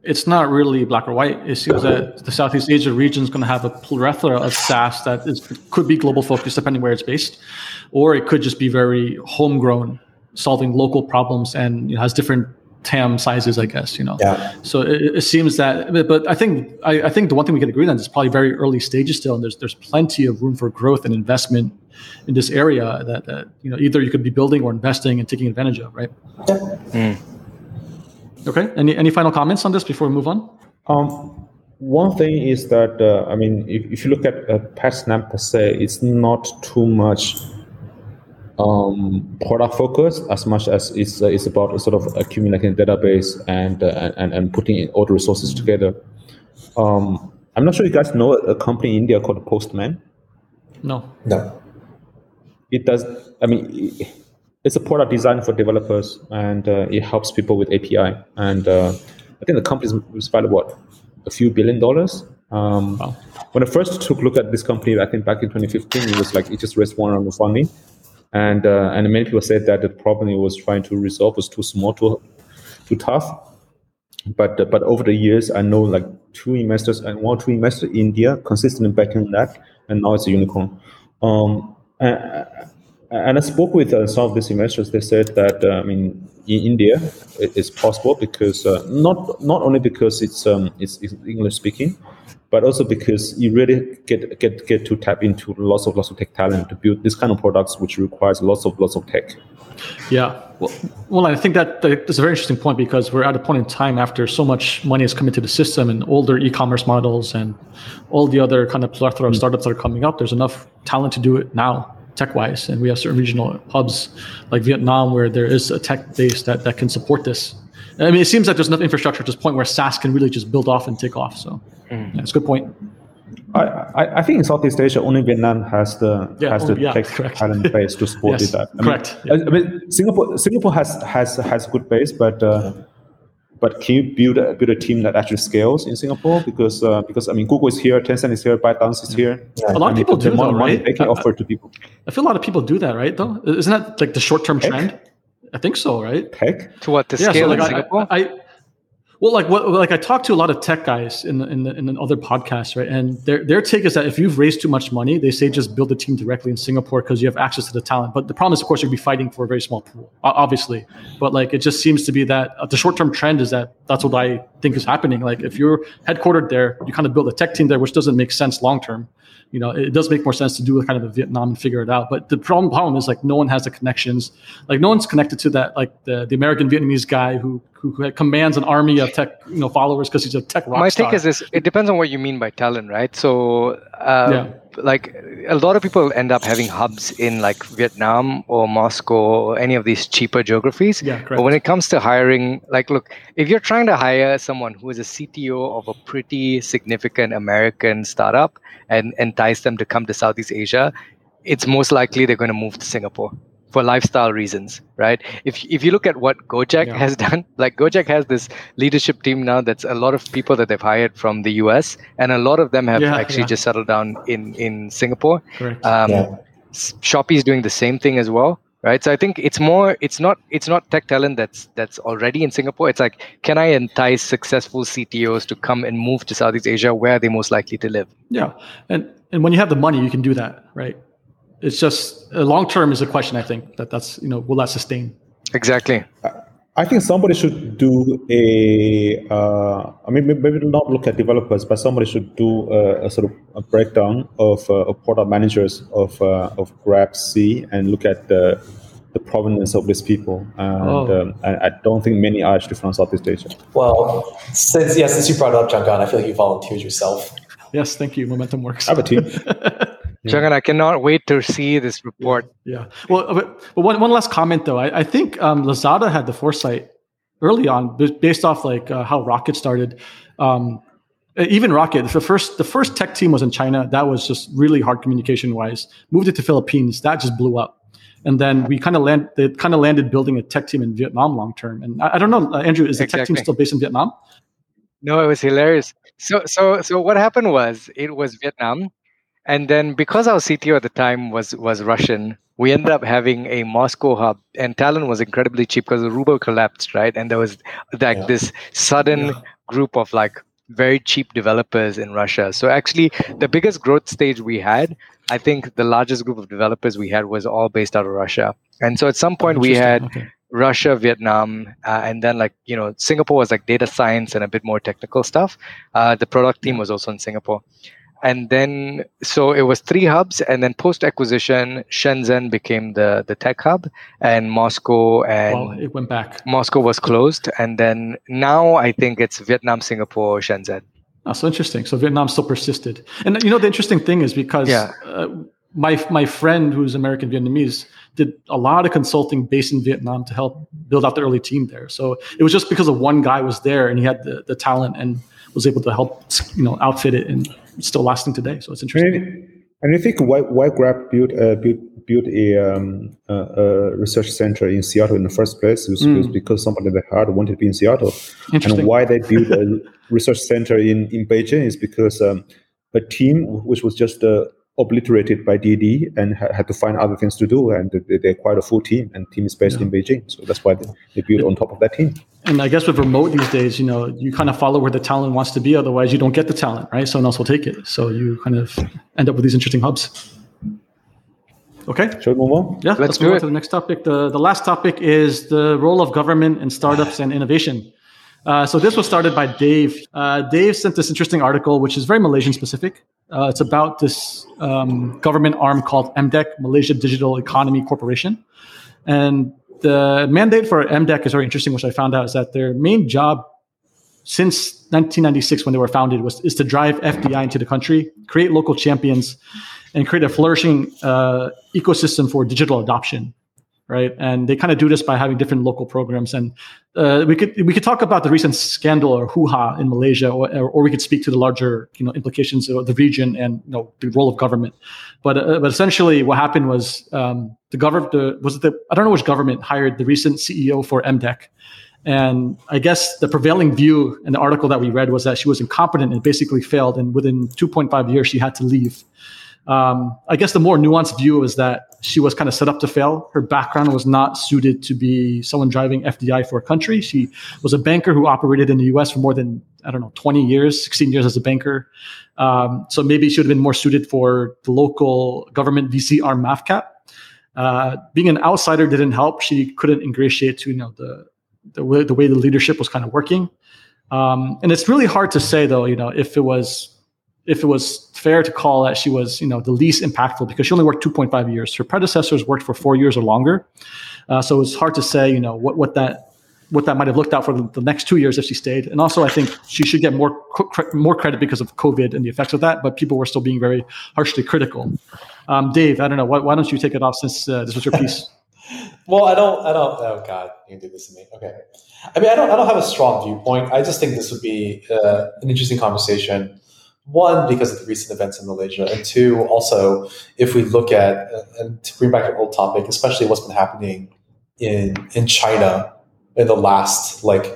it's not really black or white. It seems that the Southeast Asia region is going to have a plethora of SaaS that is, could be global focused depending where it's based, or it could just be very homegrown, solving local problems and you know, has different TAM sizes, I guess. You know. Yeah. So it, it seems that, but I think I, I, think the one thing we can agree on is probably very early stages still, and there's there's plenty of room for growth and investment in this area that, that you know either you could be building or investing and taking advantage of, right? Yeah. Mm. Okay. Any any final comments on this before we move on? Um, one thing is that uh, I mean, if, if, you look at uh, PatSnap per se, it's not too much um, product focus as much as it's uh, it's about sort of accumulating database and uh, and and putting all the resources together. Um, I'm not sure you guys know a company in India called Postman. No. No. It does. I mean, it's a product designed for developers, and uh, it helps people with API. And uh, I think the company was valued what a few billion dollars. Um, wow. When I first took a look at this company, I think back in 2015, it was like it just raised one round of funding and uh, and many people said that the problem it was trying to resolve was too small, too too tough. But uh, but over the years, I know like two investors and one two investors in India consistently backing that, and now it's a unicorn. Um, and, and I spoke with uh, some of these investors. They said that uh, I mean, in India, it's possible because uh, not not only because it's um, it's, it's English speaking, but also because you really get get get to tap into lots of lots of tech talent to build this kind of products, which requires lots of lots of tech. Yeah, well, well, I think that that's a very interesting point because we're at a point in time after so much money has come into the system and older e-commerce models and all the other kind of plethora of mm. startups that are coming up. There's enough talent to do it now tech-wise, and we have certain regional hubs like Vietnam where there is a tech base that that can support this. I mean, it seems like there's enough infrastructure to this point where SaaS can really just build off and take off. So, mm. yeah, it's a good point. I, I, I, think in Southeast Asia, only Vietnam has the yeah, has the yeah, tech correct. talent base to support yes, that. I correct. Mean, yeah. I mean, Singapore Singapore has has has a good base, but uh, but can you build a, build a team that actually scales in Singapore? Because uh, because I mean, Google is here, Tencent is here, ByteDance is here. A lot of people do that, right? They can offer to people. I feel a lot of people do that, right? Though isn't that like the short term trend? I think so, right? Tech to what the scale yeah, so like in Singapore? I, I, well, like what, like I talked to a lot of tech guys in the, in in other podcasts, right? And their their take is that if you've raised too much money, they say just build a team directly in Singapore because you have access to the talent. But the problem is, of course, you'd be fighting for a very small pool, obviously. But like it just seems to be that uh, the short term trend is that that's what I think is happening. Like if you're headquartered there, you kind of build a tech team there, which doesn't make sense long term you know, it does make more sense to do kind of a Vietnam and figure it out. But the problem problem is like no one has the connections. Like no one's connected to that like the, the American Vietnamese guy who who, commands an army of tech you know followers because he's a tech rock My star. take is this: it depends on what you mean by talent, right? So. Uh, yeah. Like a lot of people end up having hubs in like Vietnam or Moscow or any of these cheaper geographies. Yeah, correct. But when it comes to hiring, like, look, if you're trying to hire someone who is a CTO of a pretty significant American startup, and entice them to come to Southeast Asia, it's most likely they're going to move to Singapore for lifestyle reasons, right? If if you look at what Gojek yeah. has done, like Gojek has this leadership team now that's a lot of people that they've hired from the US, and a lot of them have yeah, actually yeah. just settled down in in Singapore. Correct. Um, Shopee is doing the same thing as well right so i think it's more it's not it's not tech talent that's that's already in singapore it's like can i entice successful ctos to come and move to southeast asia where they're most likely to live yeah and and when you have the money you can do that right it's just uh, long term is a question i think that that's you know will that sustain exactly I think somebody should do a. Uh, I mean, maybe not look at developers, but somebody should do a, a sort of a breakdown of, uh, of product managers of uh, of Grab C and look at the the provenance of these people. And, oh. um, and I don't think many are actually from Southeast Asia. Well, since yeah, since you brought it up, John I feel like you volunteered yourself. Yes, thank you. Momentum works. I have a team. Yeah. I cannot wait to see this report. Yeah. Well, but, but one, one last comment though. I, I think um, Lazada had the foresight early on, based off like uh, how Rocket started. Um, even Rocket, the first the first tech team was in China. That was just really hard communication wise. Moved it to Philippines. That just blew up. And then we kind of land. They kind of landed building a tech team in Vietnam long term. And I, I, don't know, uh, Andrew, is the exactly. tech team still based in Vietnam? No, it was hilarious. So so so what happened was it was Vietnam and then because our CTO at the time was was Russian, we ended up having a Moscow hub, and talent was incredibly cheap because the ruble collapsed, right? And there was like yeah. this sudden yeah. group of like very cheap developers in Russia. So actually, the biggest growth stage we had, I think, the largest group of developers we had was all based out of Russia. And so at some point we had. Okay Russia, Vietnam, uh, and then like you know Singapore was like data science and a bit more technical stuff. Uh, the product team was also in Singapore, and then so it was three hubs, and then post acquisition, Shenzhen became the the tech hub, and Moscow and well, it went back. Moscow was closed, and then now I think it's Vietnam, Singapore, Shenzhen. Oh, so interesting. So Vietnam still persisted, and you know the interesting thing is because Yeah. uh, my my friend who's American Vietnamese did a lot of consulting based in Vietnam to help build out the early team there. So it was just because of one guy was there and he had the, the talent and was able to help you know outfit it and it's still lasting today. So it's interesting. And, I think why why Grab built uh, built built a, um, a, a research center in Seattle in the first place was, was because somebody they had wanted to be in Seattle. And why they built a research center in, in Beijing is because um, a team which was just uh, obliterated by Didi and ha- had to find other things to do, and they, they acquired a full team, and team is based in Beijing. So that's why they, they built on top of that team. And I guess with remote these days, you know, you kind of follow where the talent wants to be. Otherwise, you don't get the talent, right? Someone else will take it. So you kind of end up with these interesting hubs. Okay. Shall we move on? Yeah, let's, do move on it. to the next topic. The, the last topic is the role of government in startups and innovation. Uh, so this was started by Dave. Uh, Dave sent this interesting article, which is very Malaysian specific. Uh, it's about this um, government arm called MDEC, Malaysia Digital Economy Corporation. And the mandate for MDEC is very interesting, which I found out is that their main job since 1996 when they were founded was is to drive FDI into the country, create local champions, and create a flourishing uh, ecosystem for digital adoption, right? And they kind of do this by having different local programs. And uh, we could we could talk about the recent scandal or hoo-ha in Malaysia, or, or we could speak to the larger you know implications of the region and you know the role of government. But uh, but essentially, what happened was um, the government the, was the I don't know which government hired the recent CEO for MDEC. And I guess the prevailing view in the article that we read was that she was incompetent and basically failed. And within 2.5 years, she had to leave. Um, I guess the more nuanced view is that she was kind of set up to fail. Her background was not suited to be someone driving FDI for a country. She was a banker who operated in the US for more than, I don't know, 20 years, 16 years as a banker. Um, so maybe she would have been more suited for the local government VC arm MavCap. Uh, being an outsider didn't help. She couldn't ingratiate to you know the the way the way the leadership was kind of working. Um, and it's really hard to say though, you know, if it was if it was fair to call that she was, you know, the least impactful because she only worked 2.5 years. Her predecessors worked for four years or longer. Uh, so it's hard to say, you know, what, what that what that might have looked out for the, the next two years if she stayed. And also, I think she should get more more credit because of COVID and the effects of that. But people were still being very harshly critical. Um, Dave, I don't know. Why, why don't you take it off since uh, this was your piece? Well, I don't, I don't. Oh God, you do this to me. Okay. I mean, I don't, I don't have a strong viewpoint. I just think this would be uh, an interesting conversation. One, because of the recent events in Malaysia, and two, also if we look at and to bring back an old topic, especially what's been happening in in China in the last like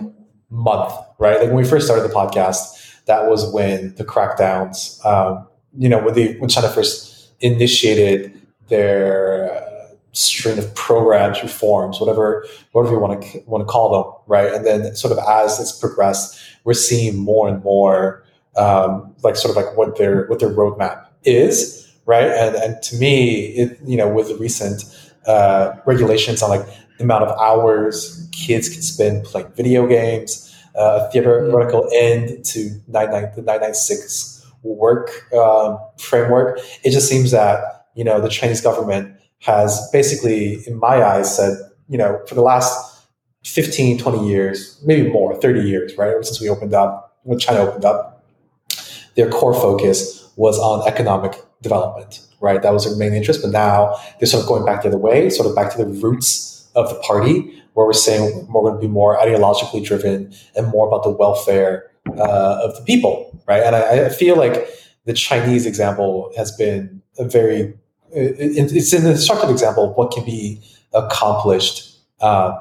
month, right? Like when we first started the podcast, that was when the crackdowns, um, you know, when they when China first initiated their uh, string of programs, reforms, whatever whatever you want to want to call them, right? And then sort of as it's progressed, we're seeing more and more um, like sort of like what their what their roadmap is, right? And and to me, it you know with the recent uh, regulations on like the amount of hours kids can spend playing video games, uh, theoretical end to nine nine the nine nine six work um, framework, it just seems that you know the Chinese government has basically, in my eyes, said you know for the last 15, 20 years, maybe more, 30 years, right? Since we opened up, when China opened up, their core focus was on economic development, right? That was their main interest. But now they're sort of going back the other way, sort of back to the roots of the party, where we're saying we're going to be more ideologically driven and more about the welfare uh, of the people, right? And I, I feel like the Chinese example has been a very it, it's an instructive example of what can be accomplished uh,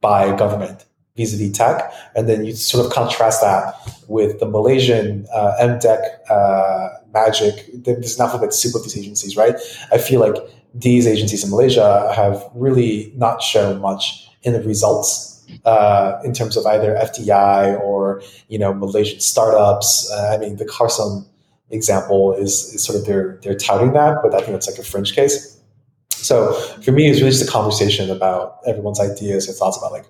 by government vis-a-vis tech, and then you sort of contrast that with the Malaysian uh, MDEC uh, MaGIC. There's nothing but soup of these agencies, right? I feel like these agencies in Malaysia have really not shown much in the results uh, in terms of either FDI or you know Malaysian startups. Uh, I mean, the Carsome example is, is sort of they're they're touting that, but I think it's like a fringe case. So for me, it's really just a conversation about everyone's ideas and thoughts about like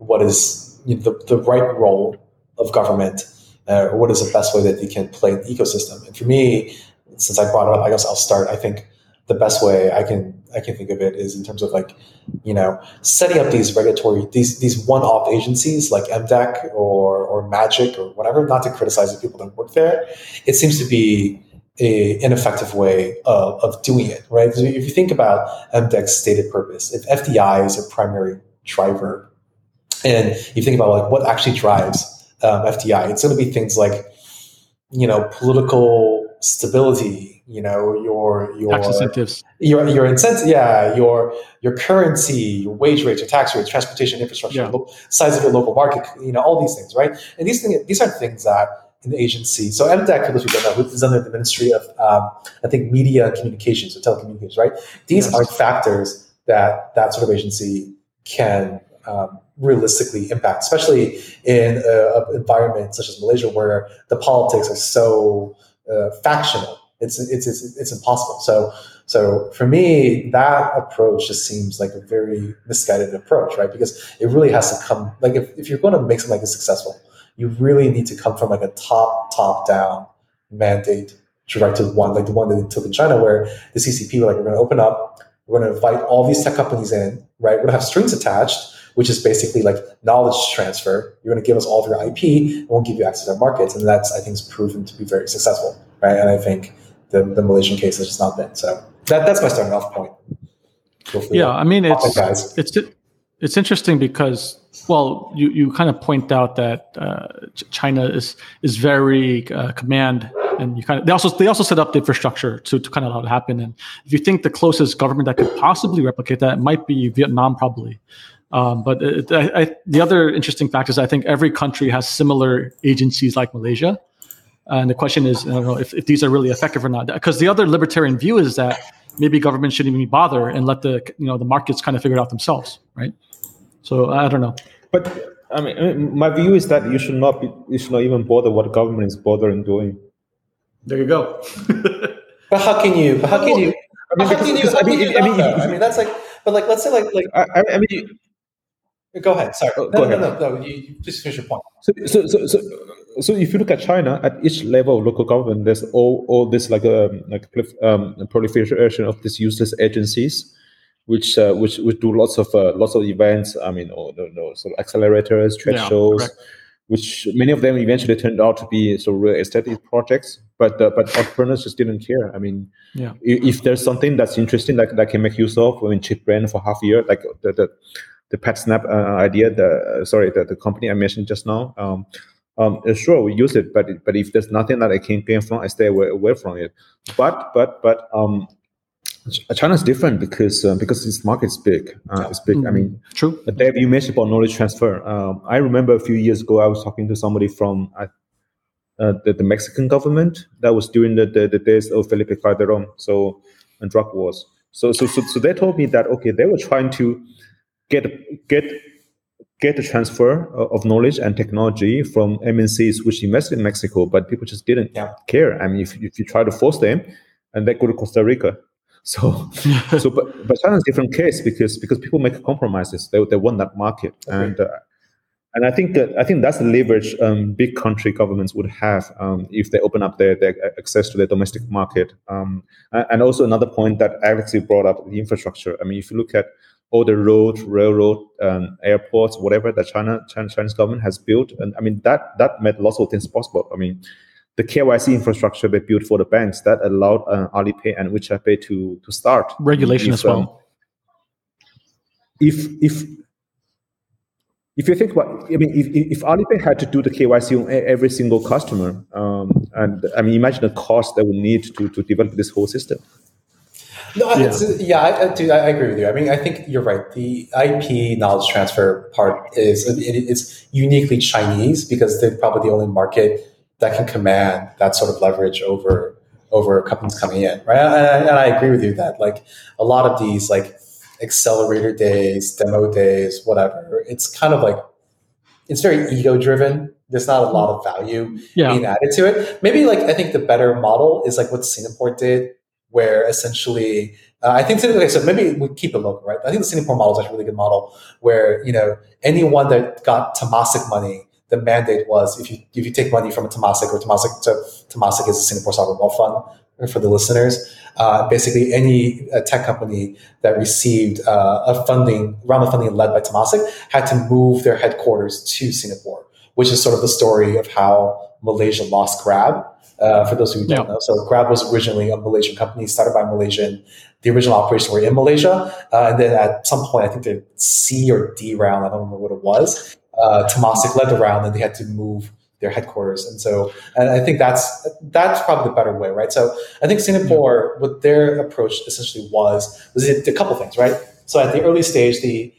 what is the, the right role of government uh, or what is the best way that they can play the ecosystem. And for me, since I brought it up, I guess I'll start. I think the best way I can I can think of it is in terms of like, you know, setting up these regulatory these these one-off agencies like MDEC or or MaGIC or whatever. Not to criticize the people that work there, it seems to be a ineffective way of, of doing it, right? So if you think about MDEC's stated purpose, if FDI is a primary driver, and you think about like what actually drives um, FDI, it's going to be things like, you know, political stability, you know, your your tax incentives, your your incentive, yeah, your your currency, your wage rates, your tax rates, transportation infrastructure, yeah. size of your local market, you know, all these things, right? And these things, these aren't things that an agency. So MDEC, for those who don't know, is under the Ministry of, um, I think, Media and Communications or Telecommunications, right? These yes. are factors that that sort of agency can um, realistically impact, especially in an environment such as Malaysia, where the politics are so uh, factional. It's, it's it's it's impossible. So so for me, that approach just seems like a very misguided approach, right? Because it really has to come like if, if you're going to make something like this successful, you really need to come from like a top top down mandate directed one, like the one that they took in China, where the CCP were like, we're going to open up, we're going to invite all these tech companies in, right? We're going to have strings attached, which is basically like knowledge transfer. You're going to give us all of your IP, and we'll give you access to our markets, and that's I think is proven to be very successful, right? And I think the, the Malaysian case has just not been. So that, that's my starting off point. Yeah, I mean it's it's it's interesting because well, you, you kind of point out that uh, China is is very uh, command, and you kind of they also they also set up the infrastructure to, to kind of allow it to happen. And if you think the closest government that could possibly replicate that might be Vietnam, probably. Um, but it, I, I, the other interesting fact is I think every country has similar agencies like Malaysia. And the question is, I don't know if, if these are really effective or not. Because the other libertarian view is that maybe government shouldn't even bother and let the you know the markets kind of figure it out themselves, right? So I don't know. But I mean, my view is that you should not be, you should not even bother what government is bothering doing. There you go. but how can you? But how can you? I mean, how can? I mean, I mean, I mean, that's like, but like, let's say, like, like, I, I mean. Go ahead. Sorry. Oh, no, go no, ahead. no, no, no. You, you just finish your point. So, so, so, so, so, if you look at China, at each level of local government, there's all, all this like a um, like um, proliferation of these useless agencies which uh, which which do lots of uh, lots of events. I mean, or, or, or sort of accelerators, trade yeah, shows, correct. which many of them eventually turned out to be sort of real aesthetic projects. But uh, but entrepreneurs just didn't care. I mean, yeah. if, if, there's something that's interesting that that can make use of, I mean, cheap brand for half a year, like the the, the PatSnap uh, idea, the sorry, the, the company I mentioned just now. Um, um, sure, we use it, but but if there's nothing that I can gain from, I stay away, away from it. But but but um, China is different because uh, because this market is big. Uh, it's big. Mm-hmm. I mean, true. Dave, you mentioned about knowledge transfer. Um, I remember a few years ago, I was talking to somebody from uh, the, the, Mexican government. That was during the, the, the days of Felipe Calderon, so and drug wars. So, so so so they told me that okay, they were trying to get get get the transfer of knowledge and technology from MNCs which invested in Mexico, but people just didn't yeah. care. I mean, if if you try to force them, and they go to Costa Rica so, so but but China's a different case because because people make compromises. They they want that market, okay. and uh, and I think that I think that's the leverage um, big country governments would have um, if they open up their, their access to their domestic market. Um, and also another point that Alex brought up the infrastructure. I mean, if you look at all the road, railroad, um, airports, whatever that China, China Chinese government has built, and I mean that that made lots of things possible. I mean the KYC infrastructure they built for the banks that allowed uh, Alipay and WeChat Pay to to start regulation if, as well. Um, if if if you think about, I mean, if, if Alipay had to do the KYC on every single customer, um, and I mean, imagine the cost that would need to to develop this whole system. No, yeah, yeah I, I, I, agree with you. I mean, I think you're right. The IP knowledge transfer part is it, it's uniquely Chinese because they're probably the only market that can command that sort of leverage over over companies coming in, right? And, and I agree with you that like a lot of these like accelerator days, demo days, whatever, it's kind of like it's very ego driven. There's not a lot of value yeah. being added to it. Maybe like I think the better model is like what Singapore did, where essentially Uh, I think okay, so maybe we keep it local, right? I think the Singapore model is actually a really good model where you know anyone that got Temasek money, the mandate was if you if you take money from a Temasek or Temasek to Temasek is a Singapore sovereign wealth fund for the listeners. Uh, basically, any uh, tech company that received uh, a funding round of funding led by Temasek had to move their headquarters to Singapore, which is sort of the story of how Malaysia lost Grab. Uh, for those who don't yeah. know, so Grab was originally a Malaysian company started by Malaysian the original operations were in Malaysia. Uh, and then at some point, I think the C or D round, I don't remember what it was, uh, Temasek led the round and they had to move their headquarters. And so, and I think that's, that's probably the better way, right? So I think Singapore, what their approach essentially was, was a couple things, right? So at the early stage, the,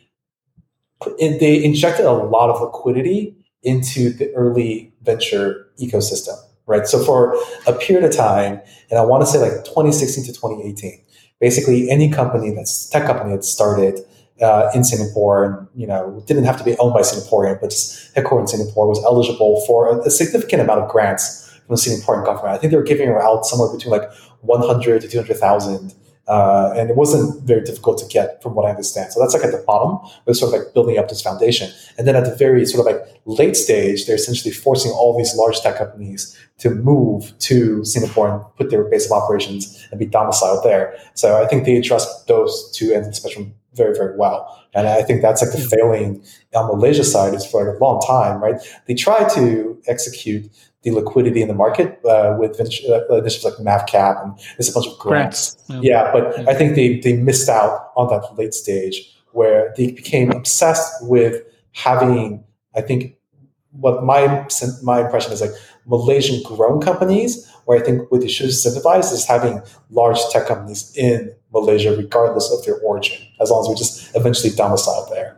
they injected a lot of liquidity into the early venture ecosystem, right? So for a period of time, and I want to say like 2016 to 2018, basically any company that's tech company that started uh, in Singapore and you know didn't have to be owned by Singaporean, but just headquartered in Singapore was eligible for a, a, significant amount of grants from the Singaporean government. I think they were giving out somewhere between like 100 to 200,000 uh, and it wasn't very difficult to get from what I understand. So that's like at the bottom, but sort of like building up this foundation. And then at the very sort of like late stage, they're essentially forcing all these large tech companies to move to Singapore and put their base of operations and be domiciled there. So I think they address those two ends of the spectrum very, very well. And I think that's like the failing on Malaysia side is for a long time, right? They try to execute the liquidity in the market uh, with uh, initiatives like MavCap and there's a bunch of grants. grants. Yeah. yeah. but yeah. I think they, they missed out on that late stage where they became obsessed with having, I think, what my my impression is like Malaysian grown companies, where I think what they should incentivize is having large tech companies in Malaysia, regardless of their origin, as long as we just eventually domicile there.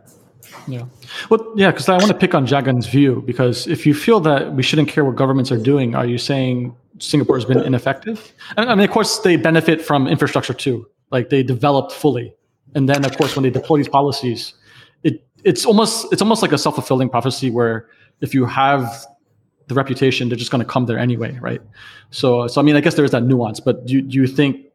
Yeah. Well, yeah, because I want to pick on Jagan's view because if you feel that we shouldn't care what governments are doing, are you saying Singapore has been ineffective? I mean, of course, they benefit from infrastructure too. Like they developed fully, and then of course, when they deploy these policies, it it's almost it's almost like a self fulfilling prophecy where if you have the reputation, they're just going to come there anyway, right? So, so I mean, I guess there is that nuance. But do, do you think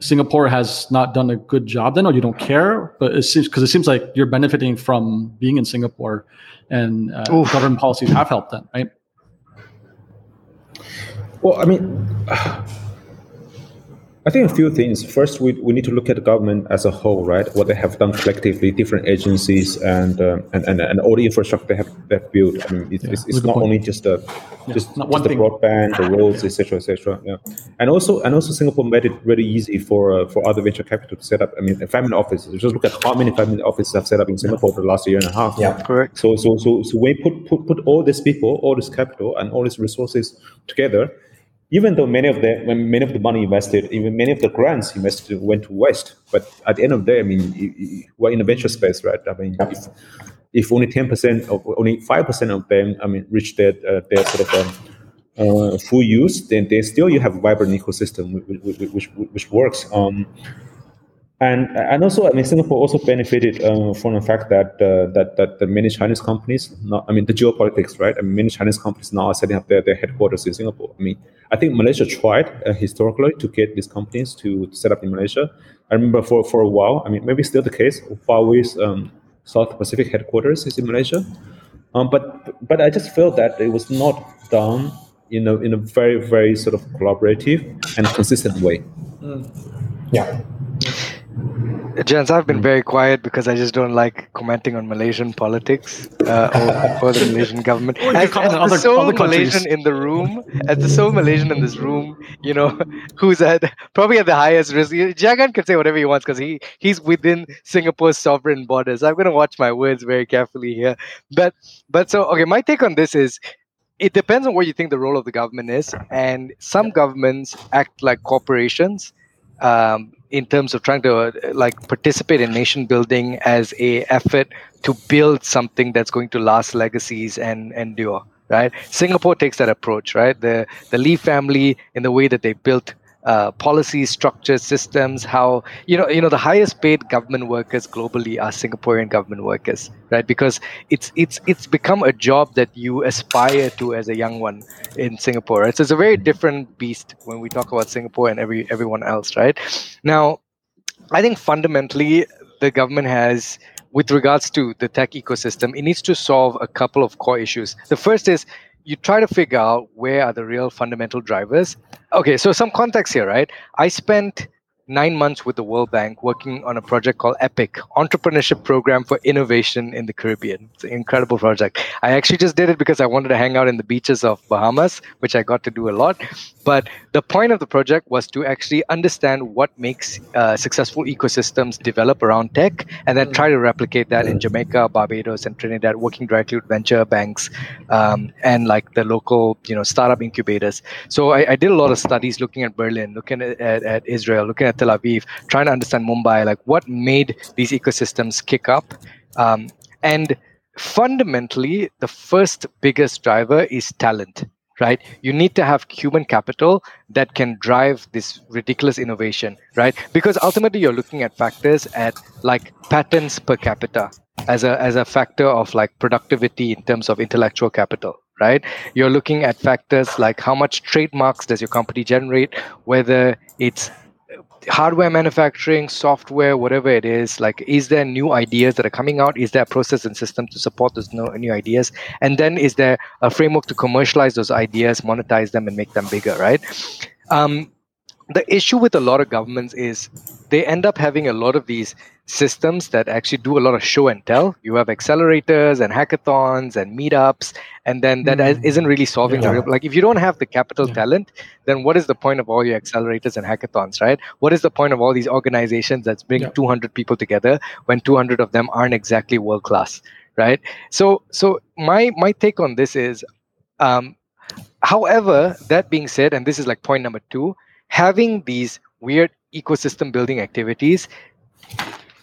Singapore has not done a good job then, or you don't care? But it seems because it seems like you're benefiting from being in Singapore, and uh, government policies have helped then, right? Well, I mean. I think a few things. First, we, we need to look at the government as a whole, right? What they have done collectively, different agencies, and uh, and, and, and all the infrastructure they have, they have built. I mean, it, yeah, it's, it's not only just the yeah, just, just the broadband, the roads, etc., etc. Yeah, and also and also Singapore made it really easy for uh, for other venture capital to set up. I mean, a family offices. Just look at how many family offices have set up in Singapore for the last year and a half. Yeah, correct. So so so so we put put put all these people, all this capital, and all these resources together even though many of the many of the money invested, even many of the grants invested went to waste. But at the end of the day, I mean, we're in a venture space, right? I mean, if, if only ten percent of only five percent of them, I mean, reach their uh, their sort of um, uh, full use, then they still you have a vibrant ecosystem which which, which works. Um, and and also, I mean, Singapore also benefited uh, from the fact that uh, that that the many Chinese companies, not, I mean, the geopolitics, right? I mean, many Chinese companies now are setting up their, their headquarters in Singapore. I mean, I think Malaysia tried uh, historically to get these companies to, to, set up in Malaysia. I remember for, for a while, I mean, maybe still the case. Huawei's um, South Pacific headquarters is in Malaysia, um, but but I just felt that it was not done, you know, in a very very sort of collaborative and consistent way. Mm. Yeah. Jens, I've been very quiet because I just don't like commenting on Malaysian politics uh, or, or, the Malaysian government. As, as the other, sole other Malaysian in the room, as the sole Malaysian in this room, you know, who's at probably at the highest risk. Jagan can say whatever he wants because he he's within Singapore's sovereign borders. I'm going to watch my words very carefully here. But but so okay, my take on this is it depends on what you think the role of the government is, and some governments act like corporations. Um, in terms of trying to uh, like participate in nation building as a effort to build something that's going to last legacies and endure right? Singapore takes that approach right? The the lee family in the way that they built uh, policies, structures, systems. How you know you know the highest paid government workers globally are Singaporean government workers, right? Because it's it's it's become a job that you aspire to as a young one in Singapore. Right? So it's a very different beast when we talk about Singapore and every everyone else, right? Now, I think fundamentally the government has, with regards to the tech ecosystem, it needs to solve a couple of core issues. The first is you try to figure out where are the real fundamental drivers. Okay, so some context here, right? I spent nine months with the World Bank working on a project called EPIC, Entrepreneurship Program for Innovation in the Caribbean. It's an incredible project. I actually just did it because I wanted to hang out in the beaches of Bahamas, which I got to do a lot. But the point of the project was to actually understand what makes uh, successful ecosystems develop around tech and then try to replicate that in Jamaica, Barbados, and Trinidad, working directly with venture banks um, and like the local, you know, startup incubators. So I, I, did a lot of studies looking at Berlin, looking at, at, at Israel, looking at Tel Aviv, trying to understand Mumbai, like what made these ecosystems kick up. Um, and fundamentally, the first biggest driver is talent right? You need to have human capital that can drive this ridiculous innovation right? Because ultimately you're looking at factors at like patents per capita as a as a factor of like productivity in terms of intellectual capital right? You're looking at factors like how much trademarks does your company generate whether it's hardware manufacturing, software, whatever it is, like, is there new ideas that are coming out? Is there a process and system to support those new, ideas? And then is there a framework to commercialize those ideas, monetize them, and make them bigger, right? Um, the issue with a lot of governments is they end up having a lot of these systems that actually do a lot of show and tell. You have accelerators and hackathons and meetups, and then that mm. isn't really solving yeah. the real. Like if you don't have the capital yeah. talent, then what is the point of all your accelerators and hackathons, right? What is the point of all these organizations that's bring yeah. 200 people together when 200 of them aren't exactly world class, right? So, so my my take on this is, um, however, that being said, and this is like point number two having these weird ecosystem building activities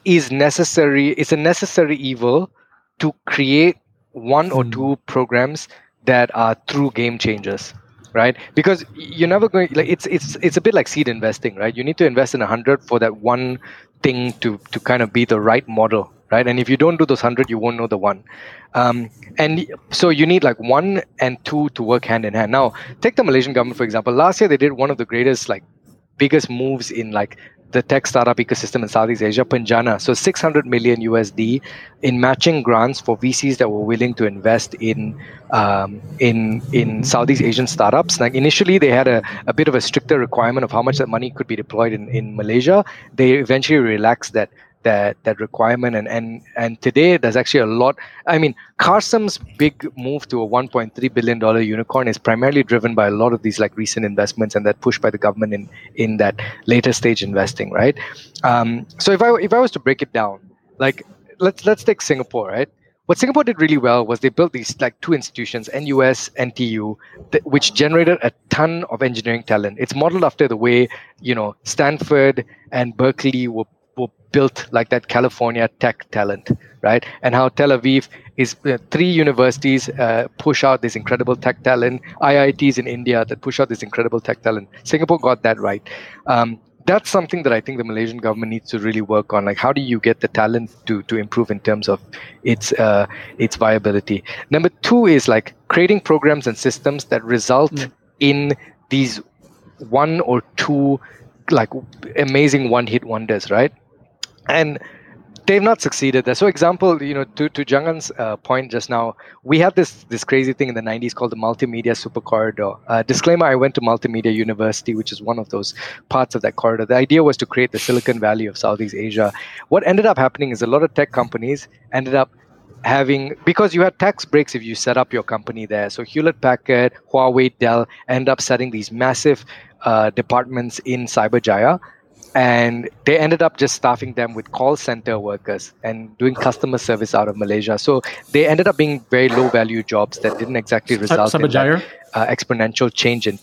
is necessary it's a necessary evil to create one or hmm. two programs that are true game changers right? Because you're never going like it's it's it's a bit like seed investing right? You need to invest in a hundred for that one thing to to kind of be the right model right? And if you don't do those hundred you won't know the one. Um, and so you need like one and two to work hand in hand. Now take the malaysian government for example. Last year they did one of the greatest like biggest moves in like the tech startup ecosystem in Southeast Asia, Penjana. So 600 million USD in matching grants for VCs that were willing to invest in um, in in Southeast Asian startups. Like initially, they had a, a bit of a stricter requirement of how much that money could be deployed in, in Malaysia. They eventually relaxed that that that requirement. And and and today there's actually a lot i mean Carsome's big move to a 1.3 billion dollar unicorn is primarily driven by a lot of these like recent investments and that push by the government in in that later stage investing right? Um, so if i if i was to break it down like let's let's take singapore right? What Singapore did really well was they built these like two institutions, NUS, NTU, that, which generated a ton of engineering talent. It's modeled after the way you know Stanford and Berkeley were built like that California tech talent, right? And how Tel Aviv is uh, three universities uh, push out this incredible tech talent, IITs in India that push out this incredible tech talent. Singapore got that right. Um, that's something that I think the Malaysian government needs to really work on. Like, how do you get the talent to to improve in terms of its uh, its viability? Number two is like creating programs and systems that result mm. in these one or two like amazing one hit wonders, right? And they've not succeeded there. So, example, you know, to to Jangan's uh, point just now, we had this this crazy thing in the '90s called the Multimedia Super Corridor. Uh, disclaimer: I went to Multimedia University, which is one of those parts of that corridor. The idea was to create the Silicon Valley of Southeast Asia. What ended up happening is a lot of tech companies ended up having because you had tax breaks if you set up your company there. So Hewlett Packard, Huawei, Dell end up setting these massive uh, departments in Cyberjaya and they ended up just staffing them with call center workers and doing customer service out of Malaysia. So they ended up being very low value jobs that didn't exactly result in that, uh, exponential change in.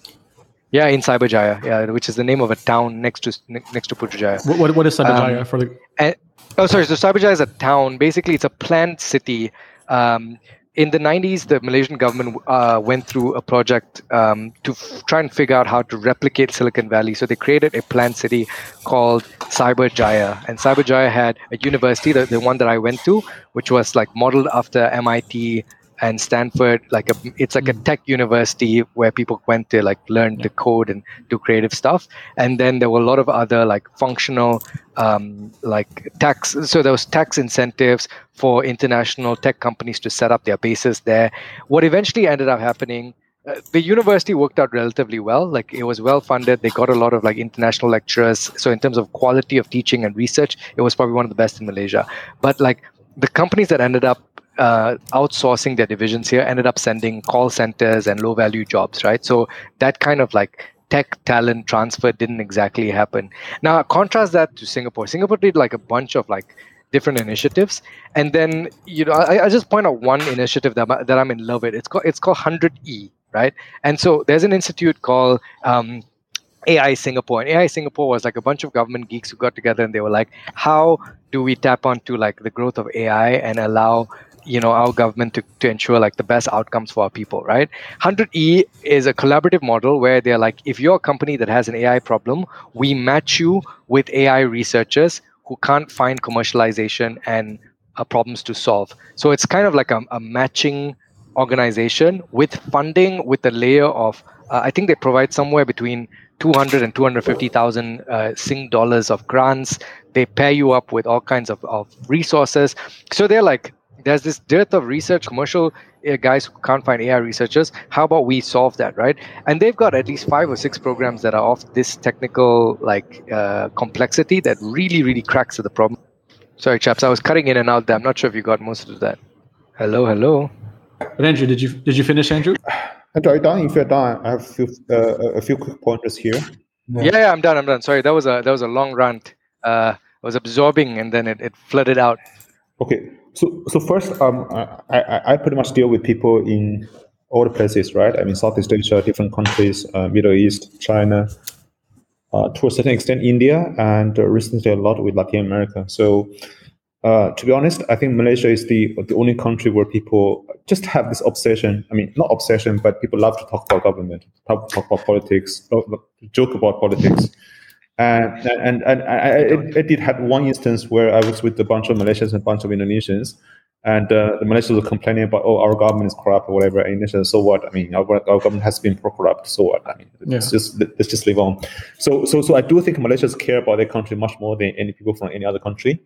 Yeah, in Cyberjaya, yeah, which is the name of a town next to next to Putrajaya. What, what, what is Cyberjaya um, for the? And, oh, sorry. So Cyberjaya is a town. Basically, it's a planned city. Um, in the 90s, the Malaysian government uh, went through a project um, to f- try and figure out how to replicate Silicon Valley. So they created a planned city called Cyberjaya. And Cyberjaya had a university, the, the one that I went to, which was like modeled after MIT and Stanford, like a, it's like a hmm. tech university where people went to like learn yeah. the code and do creative stuff. And then there were a lot of other like functional, um, like tax. So there was tax incentives for international tech companies to set up their bases there. What eventually ended up happening uh, the university worked out relatively well like it was well funded they got a lot of like international lecturers so in terms of quality of teaching and research it was probably one of the best in malaysia but like the companies that ended up uh, outsourcing their divisions here ended up sending call centers and low value jobs, right? So that kind of like tech talent transfer didn't exactly happen. Now contrast that to Singapore. Singapore did like a bunch of like different initiatives, and then you know I, I just point out one initiative that that I'm in love with. It's called it's called Hundred E, right? And so there's an institute called um, AI Singapore. And AI Singapore was like a bunch of government geeks who got together and they were like, how do we tap onto like the growth of AI and allow you know our government to, to ensure like the best outcomes for our people right 100e is a collaborative model where they're like if you're a company that has an ai problem we match you with ai researchers who can't find commercialization and uh, problems to solve so it's kind of like a, a matching organization with funding with a layer of uh, i think they provide somewhere between 200 and 250,000 uh, Sing dollars of grants. They pair you up with all kinds of, of resources. So they're like, there's this dearth of research, commercial uh, guys who can't find AI researchers. How about we solve that, right? And they've got at least five or six programs that are of this technical like uh, complexity that really, really cracks at the problem. Sorry, chaps, I was cutting in and out there. I'm not sure if you got most of that. Hello, hello. But Andrew, did you did you finish, Andrew? Andrew, are you done? If you're done, I have a few, uh, a few quick pointers here. Yeah. yeah. yeah, I'm done. I'm done. Sorry, that was a that was a long rant. Uh, I was absorbing and then it, it flooded out. Okay, so so first, um, I, I pretty much deal with people in all the places, right? I mean, Southeast Asia, different countries, uh, Middle East, China, uh, to a certain extent, India, and uh, recently a lot with Latin America. So uh, to be honest, I think Malaysia is the the only country where people just have this obsession. I mean, not obsession, but people love to talk about government, talk, talk about politics, joke about politics. And and and I, I, I, did have one instance where I was with a bunch of Malaysians and a bunch of Indonesians, and uh, the Malaysians were complaining about, oh, our government is corrupt or whatever. And Indonesia, so what? I mean, our, our government has been pro-corrupt. So what? I mean, let's yeah. just let's just live on. So so so I do think Malaysians care about their country much more than any people from any other country.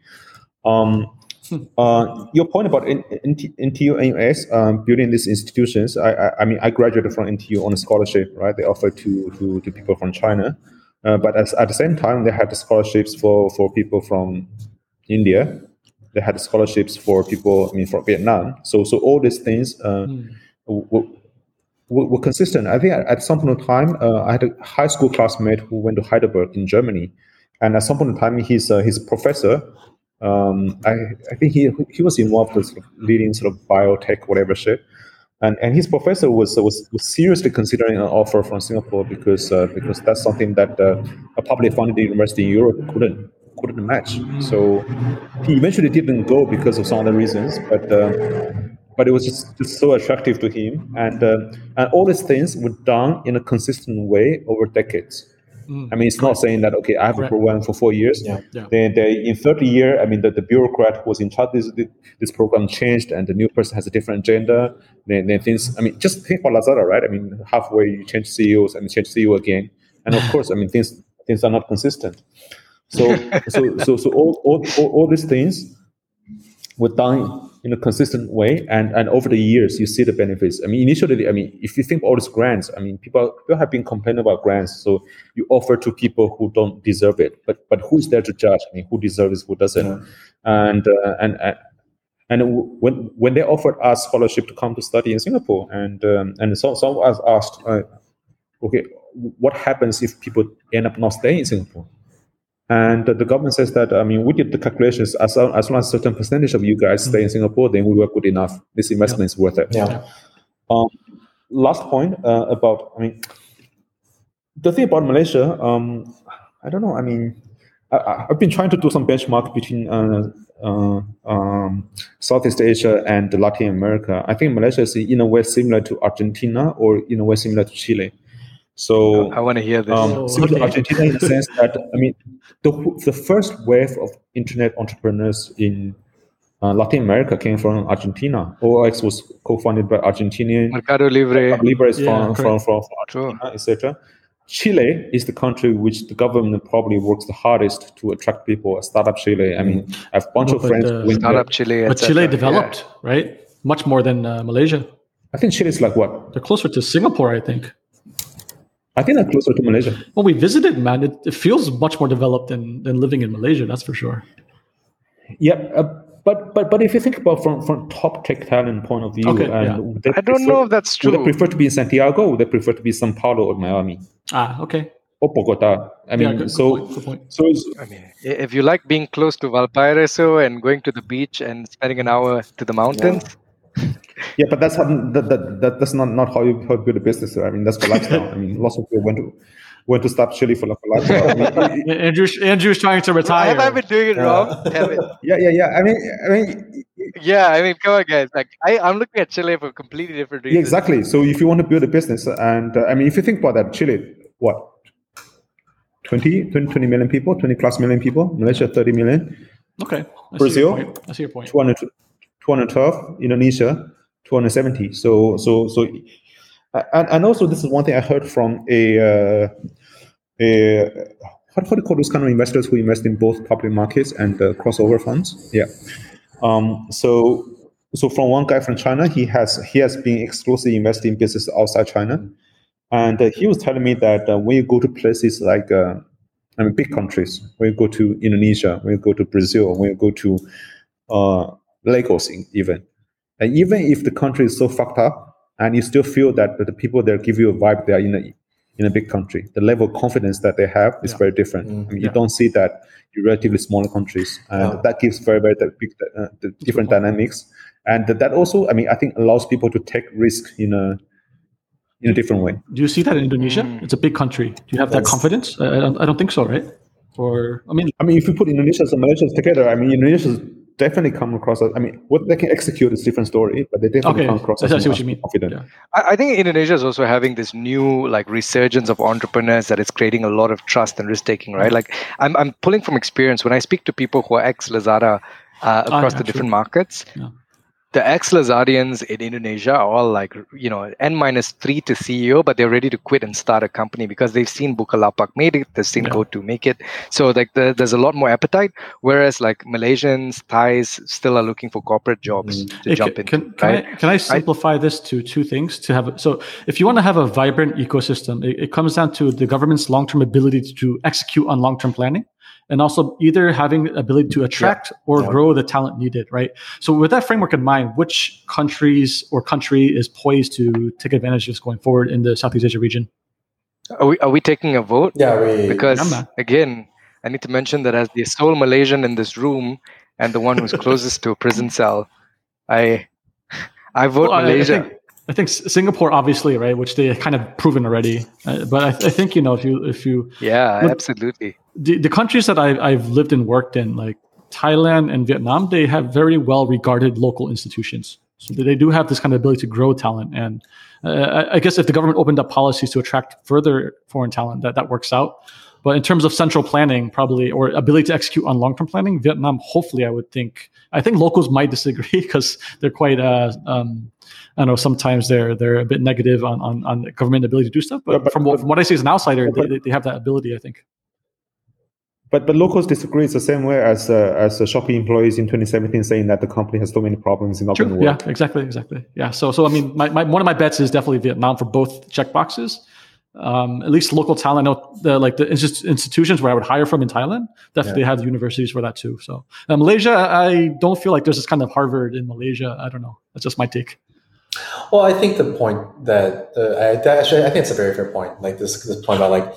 Um, hmm. uh, your point about NTU and NUS um, building these institutions, I, I, I, mean, I graduated from NTU on a scholarship, right? They offered to to, to people from China, uh, but as, at the same time, they had scholarships for for people from India. They had scholarships for people, I mean, from Vietnam. So so all these things uh, mm. were, were, consistent. I think at, some point in time, uh, I had a high school classmate who went to Heidelberg in Germany, and at some point in time, his uh, his professor um, I, I think he he was involved with sort of leading sort of biotech whatever shit, and and his professor was was, was seriously considering an offer from Singapore because uh, because that's something that uh, a publicly funded university in Europe couldn't couldn't match. So he eventually didn't go because of some other reasons, but. Uh, but it was just, just so attractive to him, and uh, and all these things were done in a consistent way over decades. Mm. I mean, it's not saying that okay, I have a program for four years. Yeah. yeah. Then they, in 30 year, I mean, the, the bureaucrat who was in charge this this program changed, and the new person has a different agenda. Then, then things. I mean, just think about Lazada, right? I mean, halfway you change CEOs and change CEO again, and of course, I mean, things things are not consistent. So so so so all all, all, all these things were done in a consistent way and and over the years you see the benefits i mean initially i mean if you think all these grants i mean people people have been complaining about grants so you offer to people who don't deserve it but but who's there to judge i mean who deserves who doesn't yeah. and uh, and uh, and when when they offered us scholarship to come to study in Singapore, and um, and so some of us asked, uh, okay, what happens if people end up not staying in Singapore? And the government says that, I mean, we did the calculations as long as, long as a certain percentage of you guys mm-hmm. stay in Singapore, then we were good enough. This investment yeah. is worth it. Yeah. Um, last point uh, about, I mean, the thing about Malaysia, um, I don't know. I mean, I, have been trying to do some benchmark between uh, uh, um, Southeast Asia and Latin America. I think Malaysia is in a way similar to Argentina or in a way similar to Chile. So I want to hear this. Um, similar to Argentina in the sense that I mean, the the first wave of internet entrepreneurs in Uh, Latin America came from Argentina. OLX was co-founded by Argentinian. Mercado Libre. Libre is Yeah, from, from, from, from Argentina, etc. Chile is the country which the government probably works the hardest to attract people. Startup Chile. I mean, I have a bunch No, of friends. uh, went Startup there. Chile. But etc. Chile Yeah. developed, right? Much more than uh, Malaysia. I think Chile is like what? They're closer to Singapore, I think. I think they're closer to Malaysia. When we visited, man, it, it feels much more developed than, than living in Malaysia, that's for sure. Yeah, uh, but but but if you think about from from top tech talent point of view, Okay, and yeah. would they I don't know if that's true. Would they prefer to be in Santiago? Or would they prefer to be in São Paulo or Miami Ah, okay. or Bogota? I mean, yeah, good, so good point, good point. so it's, I mean, if you like being close to Valparaiso and going to the beach and spending an hour to the mountains, yeah, but that's how that, that, that that's not not how you how you build a business. Right? I mean, that's for lifestyle. I mean, lots of people went to went to stop Chile for, for lifestyle. I mean, Yeah, Andrew, Andrew's trying to retire. have I been doing it wrong? Have it? yeah, yeah, yeah. I mean, I mean, Yeah, I mean, come on, guys. Like, I, I'm looking at Chile for completely different yeah, exactly. So if you want to build a business, and uh, I mean, if you think about that, Chile, what 20, 20, 20 million people, 20 plus million people, Malaysia, 30 million, Okay. I see your Brazil? point. I see your point. 200, 212, Indonesia, 270. So, so, so, and, and also this is one thing I heard from a, uh, a what do you call those kind of investors who invest in both public markets and uh, crossover funds? Yeah. Um, so, so from one guy from China, he has he has been exclusively investing in business outside China, and uh, he was telling me that uh, when you go to places like uh, I mean big countries, when you go to Indonesia, when you go to Brazil, when you go to uh, Lagos, in- even, and even if the country is so fucked up, and you still feel that the people there give you a vibe they are in a in a big country, the level of confidence that they have is Yeah. very different. I mean, you don't see that in relatively smaller countries, and Yeah. that gives very very big uh, the different point. dynamics, and that also, I mean, I think allows people to take risk in a in a different way. Do you see that in Indonesia? Mm. It's a big country. Do you have that confidence? I, I, don't, I don't think so, right? Or I mean, I mean, if you put Indonesia and Malaysia together, I mean, Indonesia's definitely come across as, I mean, what they can execute is a different story, but they definitely okay, come across I as see more what you mean. confident. Yeah. I, I think Indonesia is also having this new like resurgence of entrepreneurs that is creating a lot of trust and risk taking, right? Like I'm, I'm pulling from experience when I speak to people who are ex Lazada uh, Ah, across yeah, the true. different markets. Yeah. The ex Lazadians in Indonesia are all like, you know, N minus three to CEO, but they're ready to quit and start a company because they've seen Bukalapak made it, they've seen Yeah. GoTo make it. So like the, there's a lot more appetite, whereas like Malaysians, Thais still are looking for corporate jobs mm. to Hey, jump in. can, can right? I, can I simplify this to two things? To have so, if you want to have a vibrant ecosystem, it, it comes down to the government's long-term ability to execute on long-term planning, and also either having the ability to attract or Yeah. grow the talent needed. Right. So, with that framework in mind, which countries or country is poised to take advantage of this going forward in the Southeast Asia region? Are we, are we taking a vote? Yeah, we because Yeah, again i need to mention that as the sole malaysian in this room and the one who's closest to a prison cell i i vote Well, I- I malaysia think- I think Singapore, obviously, right, which they kind of proven already. Uh, but I, I think you know if you if you yeah Look- absolutely the, the countries that I, I've lived and worked in, like Thailand and Vietnam, they have very well regarded local institutions. So they do have this kind of ability to grow talent. And uh, I- I guess if the government opened up policies to attract further foreign talent, that, that works out. But in terms of central planning, probably, or ability to execute on long term planning, Vietnam, hopefully, I would think. I think locals might disagree because they're quite, uh, um, I know, sometimes they're they're a bit negative on, on, on government ability to do stuff. But, Yeah, but- from, what, from what I see as an outsider, but- they, they have that ability, I think. But but locals disagree. It's the same way as uh, as the Shopee employees in 2017 saying that the company has so many problems in not going to True. work. Yeah, exactly, exactly. Yeah. So, so I mean, my, my one of my bets is definitely Vietnam for both checkboxes. Um, at least local talent. I know the like the insti- institutions where I would hire from in Thailand definitely have the universities for that too. So, uh, Malaysia, I don't feel like there's this kind of Harvard in Malaysia. I don't know. That's just my take. Well, I think the point that uh, I that actually I think it's a very fair point. Like this, this point about like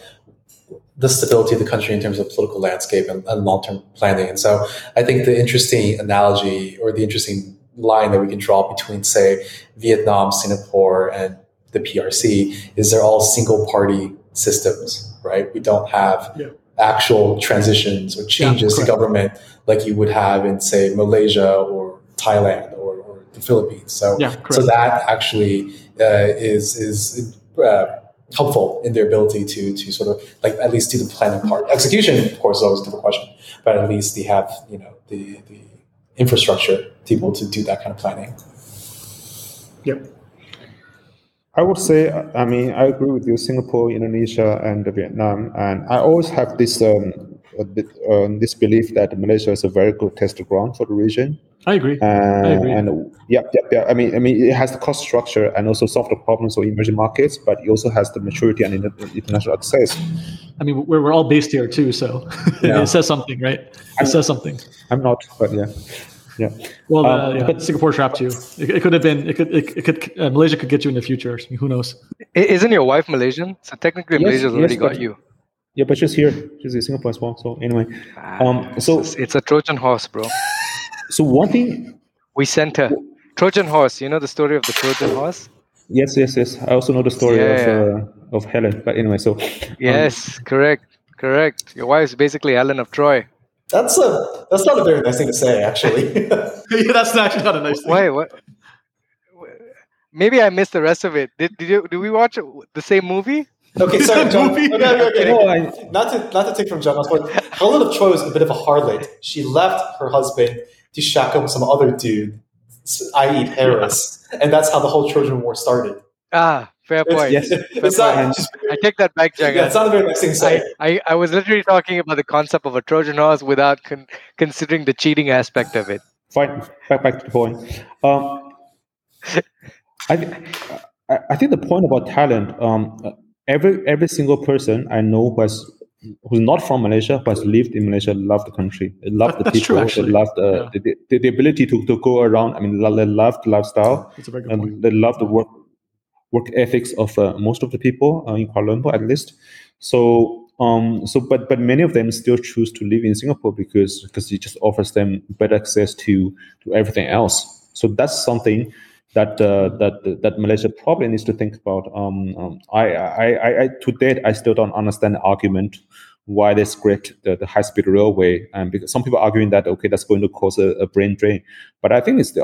the stability of the country in terms of political landscape and, and long term planning. And so I think the interesting analogy or the interesting line that we can draw between, say, Vietnam, Singapore, and the PRC is they're all single party systems, right? We don't have Yeah. actual transitions or changes to government like you would have in, say, Malaysia or Thailand or, or the Philippines. So, Yeah, so that actually uh, is is uh, helpful in their ability to to sort of like at least do the planning part. Execution, of course, is always a different question, but at least they have you know the the infrastructure to be able to do that kind of planning. Yep. I would say, I mean, I agree with you, Singapore, Indonesia, and Vietnam. And I always have this um, uh, this belief that Malaysia is a very good test ground for the region. I agree. Uh, I agree. And yeah, yeah, yeah. I mean, I mean, it has the cost structure and also solve the problems of emerging markets, but it also has the maturity and international access. I mean, we're, we're all based here too, so yeah. it says something, right? It I'm, says something. I'm not, but yeah. Yeah. Well, uh, um, yeah, but Singapore trapped you. It, it, could have been. It could. It, it could. Uh, Malaysia could get you in the future. I mean, who knows? Isn't your wife Malaysian? So technically, yes, Malaysia's already got you. Yeah, but she's here. She's in Singapore as well. So anyway, ah, um, so it's, it's a Trojan horse, bro. So one thing we sent her Trojan horse. You know the story of the Trojan horse? Yes, yes, yes. I also know the story yeah. of uh, of Helen. But anyway, so yes, um, correct, correct. Your wife is basically Helen of Troy. That's a that's not a very nice thing to say, actually. yeah, that's actually not a nice thing. Why? What? Maybe I missed the rest of it. Did did you did we watch the same movie? Okay, sorry, John. Okay, okay, okay. No, I, not to not to take from John, but Helen of Troy was a bit of a harlot. She left her husband to shack up with some other dude, i.e., Paris, and that's how the whole Trojan War started. Ah, Fair point. Yes, Fair it's point. Not, I take that back, Jagan. Yeah, it's not a very nice thing. I, I, I, was literally talking about the concept of a Trojan horse without con- considering the cheating aspect of it. Fine. Back, back to the point. Um, I, I think the point about talent, um, every every single person I know who has who's not from Malaysia who has lived in Malaysia love the country, love the people, true, love the, yeah. the, the, the, ability to, to go around. I mean, they love the lifestyle, That's a very and point. they love the work work ethics of uh, most of the people uh, in Kuala Lumpur, at least. So, um, so but but many of them still choose to live in Singapore because because it just offers them better access to to everything else. So that's something that uh, that that Malaysia probably needs to think about. Um, um, I, I, I, to date, I still don't understand the argument why they scrapped the, the high speed railway. And because some people are arguing that okay, that's going to cause a, a brain drain, but I think it's the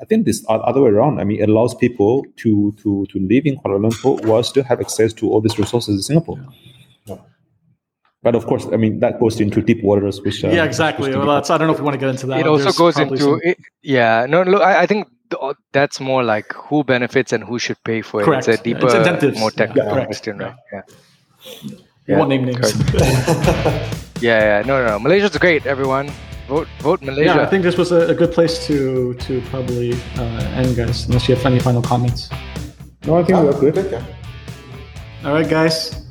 I think this other way around. I mean, it allows people to to to live in Kuala Lumpur while still have access to all these resources in Singapore. Yeah. But of course, I mean that goes into deep waters, which uh, yeah, exactly. Well, that's I don't know if we want to get into that. It also goes into some... it, yeah. No, look, I, I think that's more like who benefits and who should pay for it. Correct. It's a deeper, it's more technical yeah, question, right? Yeah. yeah. You won't name names. yeah, yeah. No, no, no. Malaysia's great, everyone. Vote, vote Malaysia. Yeah, I think this was a, a good place to to probably uh, end, guys. Unless you have any final comments. No, I think we're good. Yeah. All right, guys.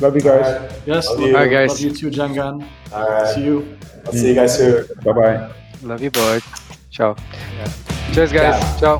Love you guys. Right. Yes. Love you. All right, guys. Love you too, Jangan. All right. See you. I'll see you guys soon. Bye bye. Love you, boy. Ciao. Yeah. Cheers, guys. Yeah. Ciao.